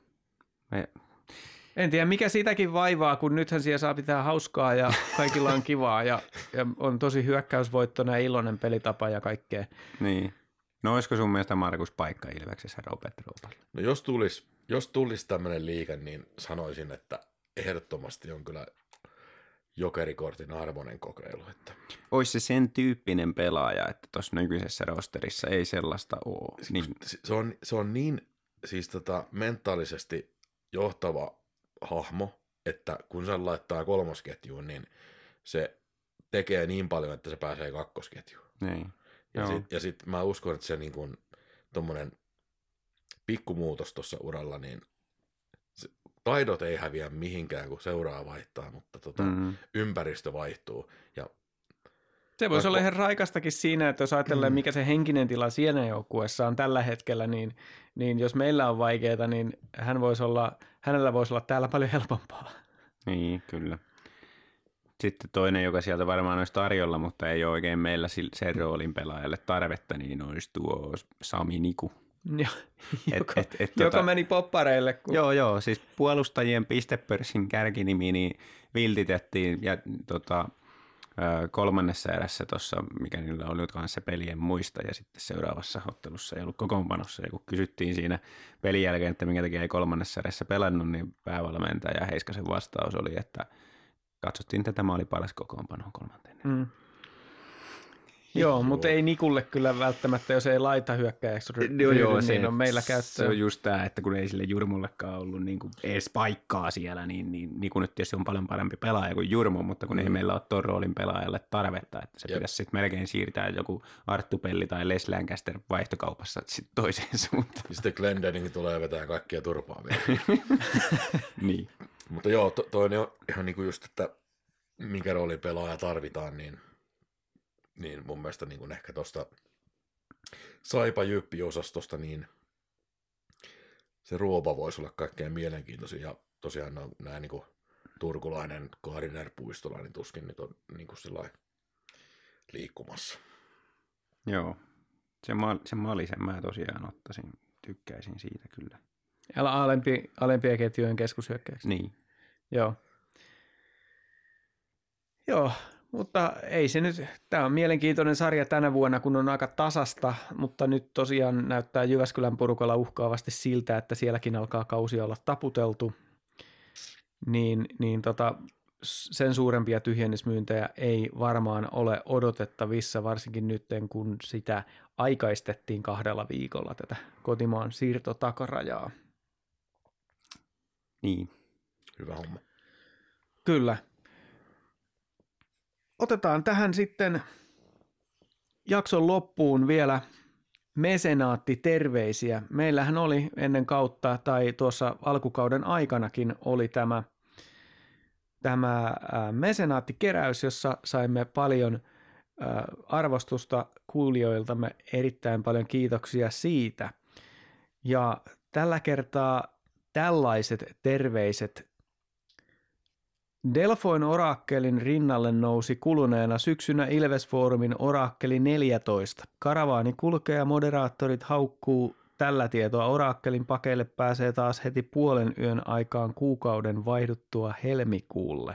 Me, en tiedä mikä sitäkin vaivaa, kun nythän siellä saa pitää hauskaa ja kaikilla on kivaa ja, ja on tosi hyökkäysvoittoinen ja iloinen pelitapa ja kaikkea. niin. No olisiko sun mielestä Markus paikka Ilveksessä Robert Roopalle? No jos tulisi jos tulis tämmöinen liike, niin sanoisin, että ehdottomasti on kyllä jokerikortin arvoinen kokeilu. Että Olisi se sen tyyppinen pelaaja, että tuossa nykyisessä rosterissa ei sellaista ole. Niin, se, on, se on niin siis tota, mentaalisesti johtava hahmo, että kun se laittaa kolmosketjuun, niin se tekee niin paljon, että se pääsee kakkosketjuun. niin. Ja sitten sit mä uskon, että se niin kuin, tommonen pikkumuutos tuossa uralla, niin taidot ei häviä mihinkään, kun seuraa vaihtaa, mutta tota, mm. Mm, ympäristö vaihtuu. Ja Se voisi olla ihan raikastakin siinä, että jos ajatellaan, Mm. mikä se henkinen tila siinä joukkueessa on tällä hetkellä, niin, niin jos meillä on vaikeaa, niin hän voisi olla, hänellä voisi olla täällä paljon helpompaa. niin, kyllä. Sitten toinen, joka sieltä varmaan olisi tarjolla, mutta ei ole oikein meillä sil- sen roolin pelaajalle tarvetta, niin olisi tuo Sami Niku. Jo- *laughs* Et- joka, et- et joka tota- meni poppareille. Kun... Joo, joo, siis puolustajien pistepörssin kärkinimi niin viltitettiin ja tota, kolmannessa erässä tuossa, mikä niillä oli kanssa se pelien muista ja sitten seuraavassa ottelussa ei ollut kokoonpanossa ja kun kysyttiin siinä pelin jälkeen, että minkä takia ei kolmannessa erässä pelannut, niin päävalmentaja Heiskasen vastaus oli, että katsottiin, että tämä oli paras kokoonpano kolmanteen. Mm. Joo, mutta ei Nikulle kyllä välttämättä, jos ei laita hyökkäjäksi ryhdy, niin on meillä Se käyttöön. on just tämä, että kun ei sille Jurmollekaan ollut niin kuin edes paikkaa siellä, niin, niin Niku nyt tietysti on paljon parempi pelaaja kuin Jurmo, mutta kun mm. ei meillä ole tuon roolin pelaajalle tarvetta, että se Jep. pitäisi sitten melkein siirtää joku Arttu Pelli tai Les Lancaster vaihtokaupassa sitten toiseen *laughs* suuntaan. ja sitten Glendening tulee vetää kaikkia turpaa vielä. *laughs* niin. Mutta joo, to, toinen on ihan niin kuin just, että minkä roolin pelaaja tarvitaan, niin, niin mun mielestä niin kuin ehkä tuosta Saipa Jyppi-osastosta, niin se ruopa voisi olla kaikkein mielenkiintoisin. Ja tosiaan no, nämä niin kuin turkulainen Kaariner Puistola, niin tuskin nyt on niin kuin liikkumassa. Joo. Se, ma- se malisen mä tosiaan ottaisin, tykkäisin siitä kyllä. Älä alempi, alempien ketjujen keskushyökkäyksi. Niin. Joo. Joo, mutta ei se nyt, tämä on mielenkiintoinen sarja tänä vuonna, kun on aika tasasta, mutta nyt tosiaan näyttää Jyväskylän porukalla uhkaavasti siltä, että sielläkin alkaa kausi olla taputeltu, niin, niin tota, sen suurempia tyhjennysmyyntejä ei varmaan ole odotettavissa, varsinkin nyt kun sitä aikaistettiin kahdella viikolla tätä kotimaan siirtotakarajaa. Niin. Hyvä homma. Kyllä. Otetaan tähän sitten jakson loppuun vielä mesenaatti terveisiä. Meillähän oli ennen kautta tai tuossa alkukauden aikanakin oli tämä, tämä mesenaattikeräys, jossa saimme paljon arvostusta kuulijoiltamme, erittäin paljon kiitoksia siitä. Ja tällä kertaa tällaiset terveiset. Delfoin orakkelin rinnalle nousi kuluneena syksynä Ilvesfoorumin orakkeli 14. Karavaani kulkee ja moderaattorit haukkuu tällä tietoa orakkelin pakeille pääsee taas heti puolen yön aikaan kuukauden vaihduttua helmikuulle.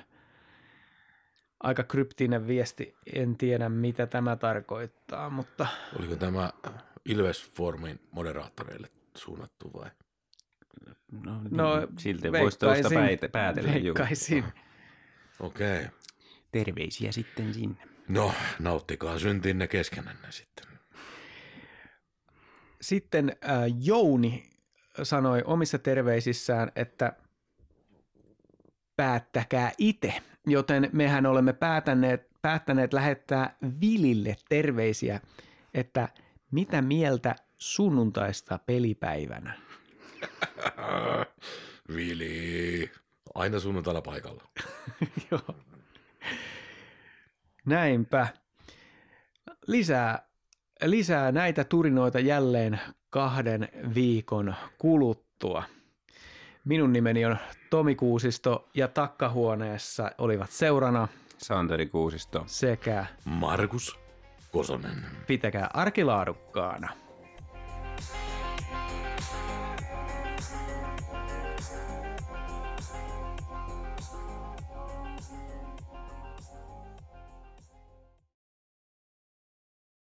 Aika kryptinen viesti, en tiedä mitä tämä tarkoittaa, mutta Oliko tämä Ilves Formin moderaattoreille suunnattu vai? No, No, no silti voisi tuosta veikkaisin- päite, päätellä. juu. *laughs* Okei. Okay. Terveisiä sitten sinne. No, nauttikaa syntinne keskenänne sitten. Sitten äh, Jouni sanoi omissa terveisissään, että päättäkää itse, joten mehän olemme päättäneet, päättäneet lähettää Vilille terveisiä, että mitä mieltä sunnuntaista pelipäivänä. *laughs* Vili. Aina sunnuntaina paikalla. *laughs* Joo. Näinpä. Lisää, lisää näitä turinoita jälleen kahden viikon kuluttua. Minun nimeni on Tomi Kuusisto ja takkahuoneessa olivat seurana Santeri Kuusisto. sekä Markus Kosonen. pitäkää arkilaadukkaana.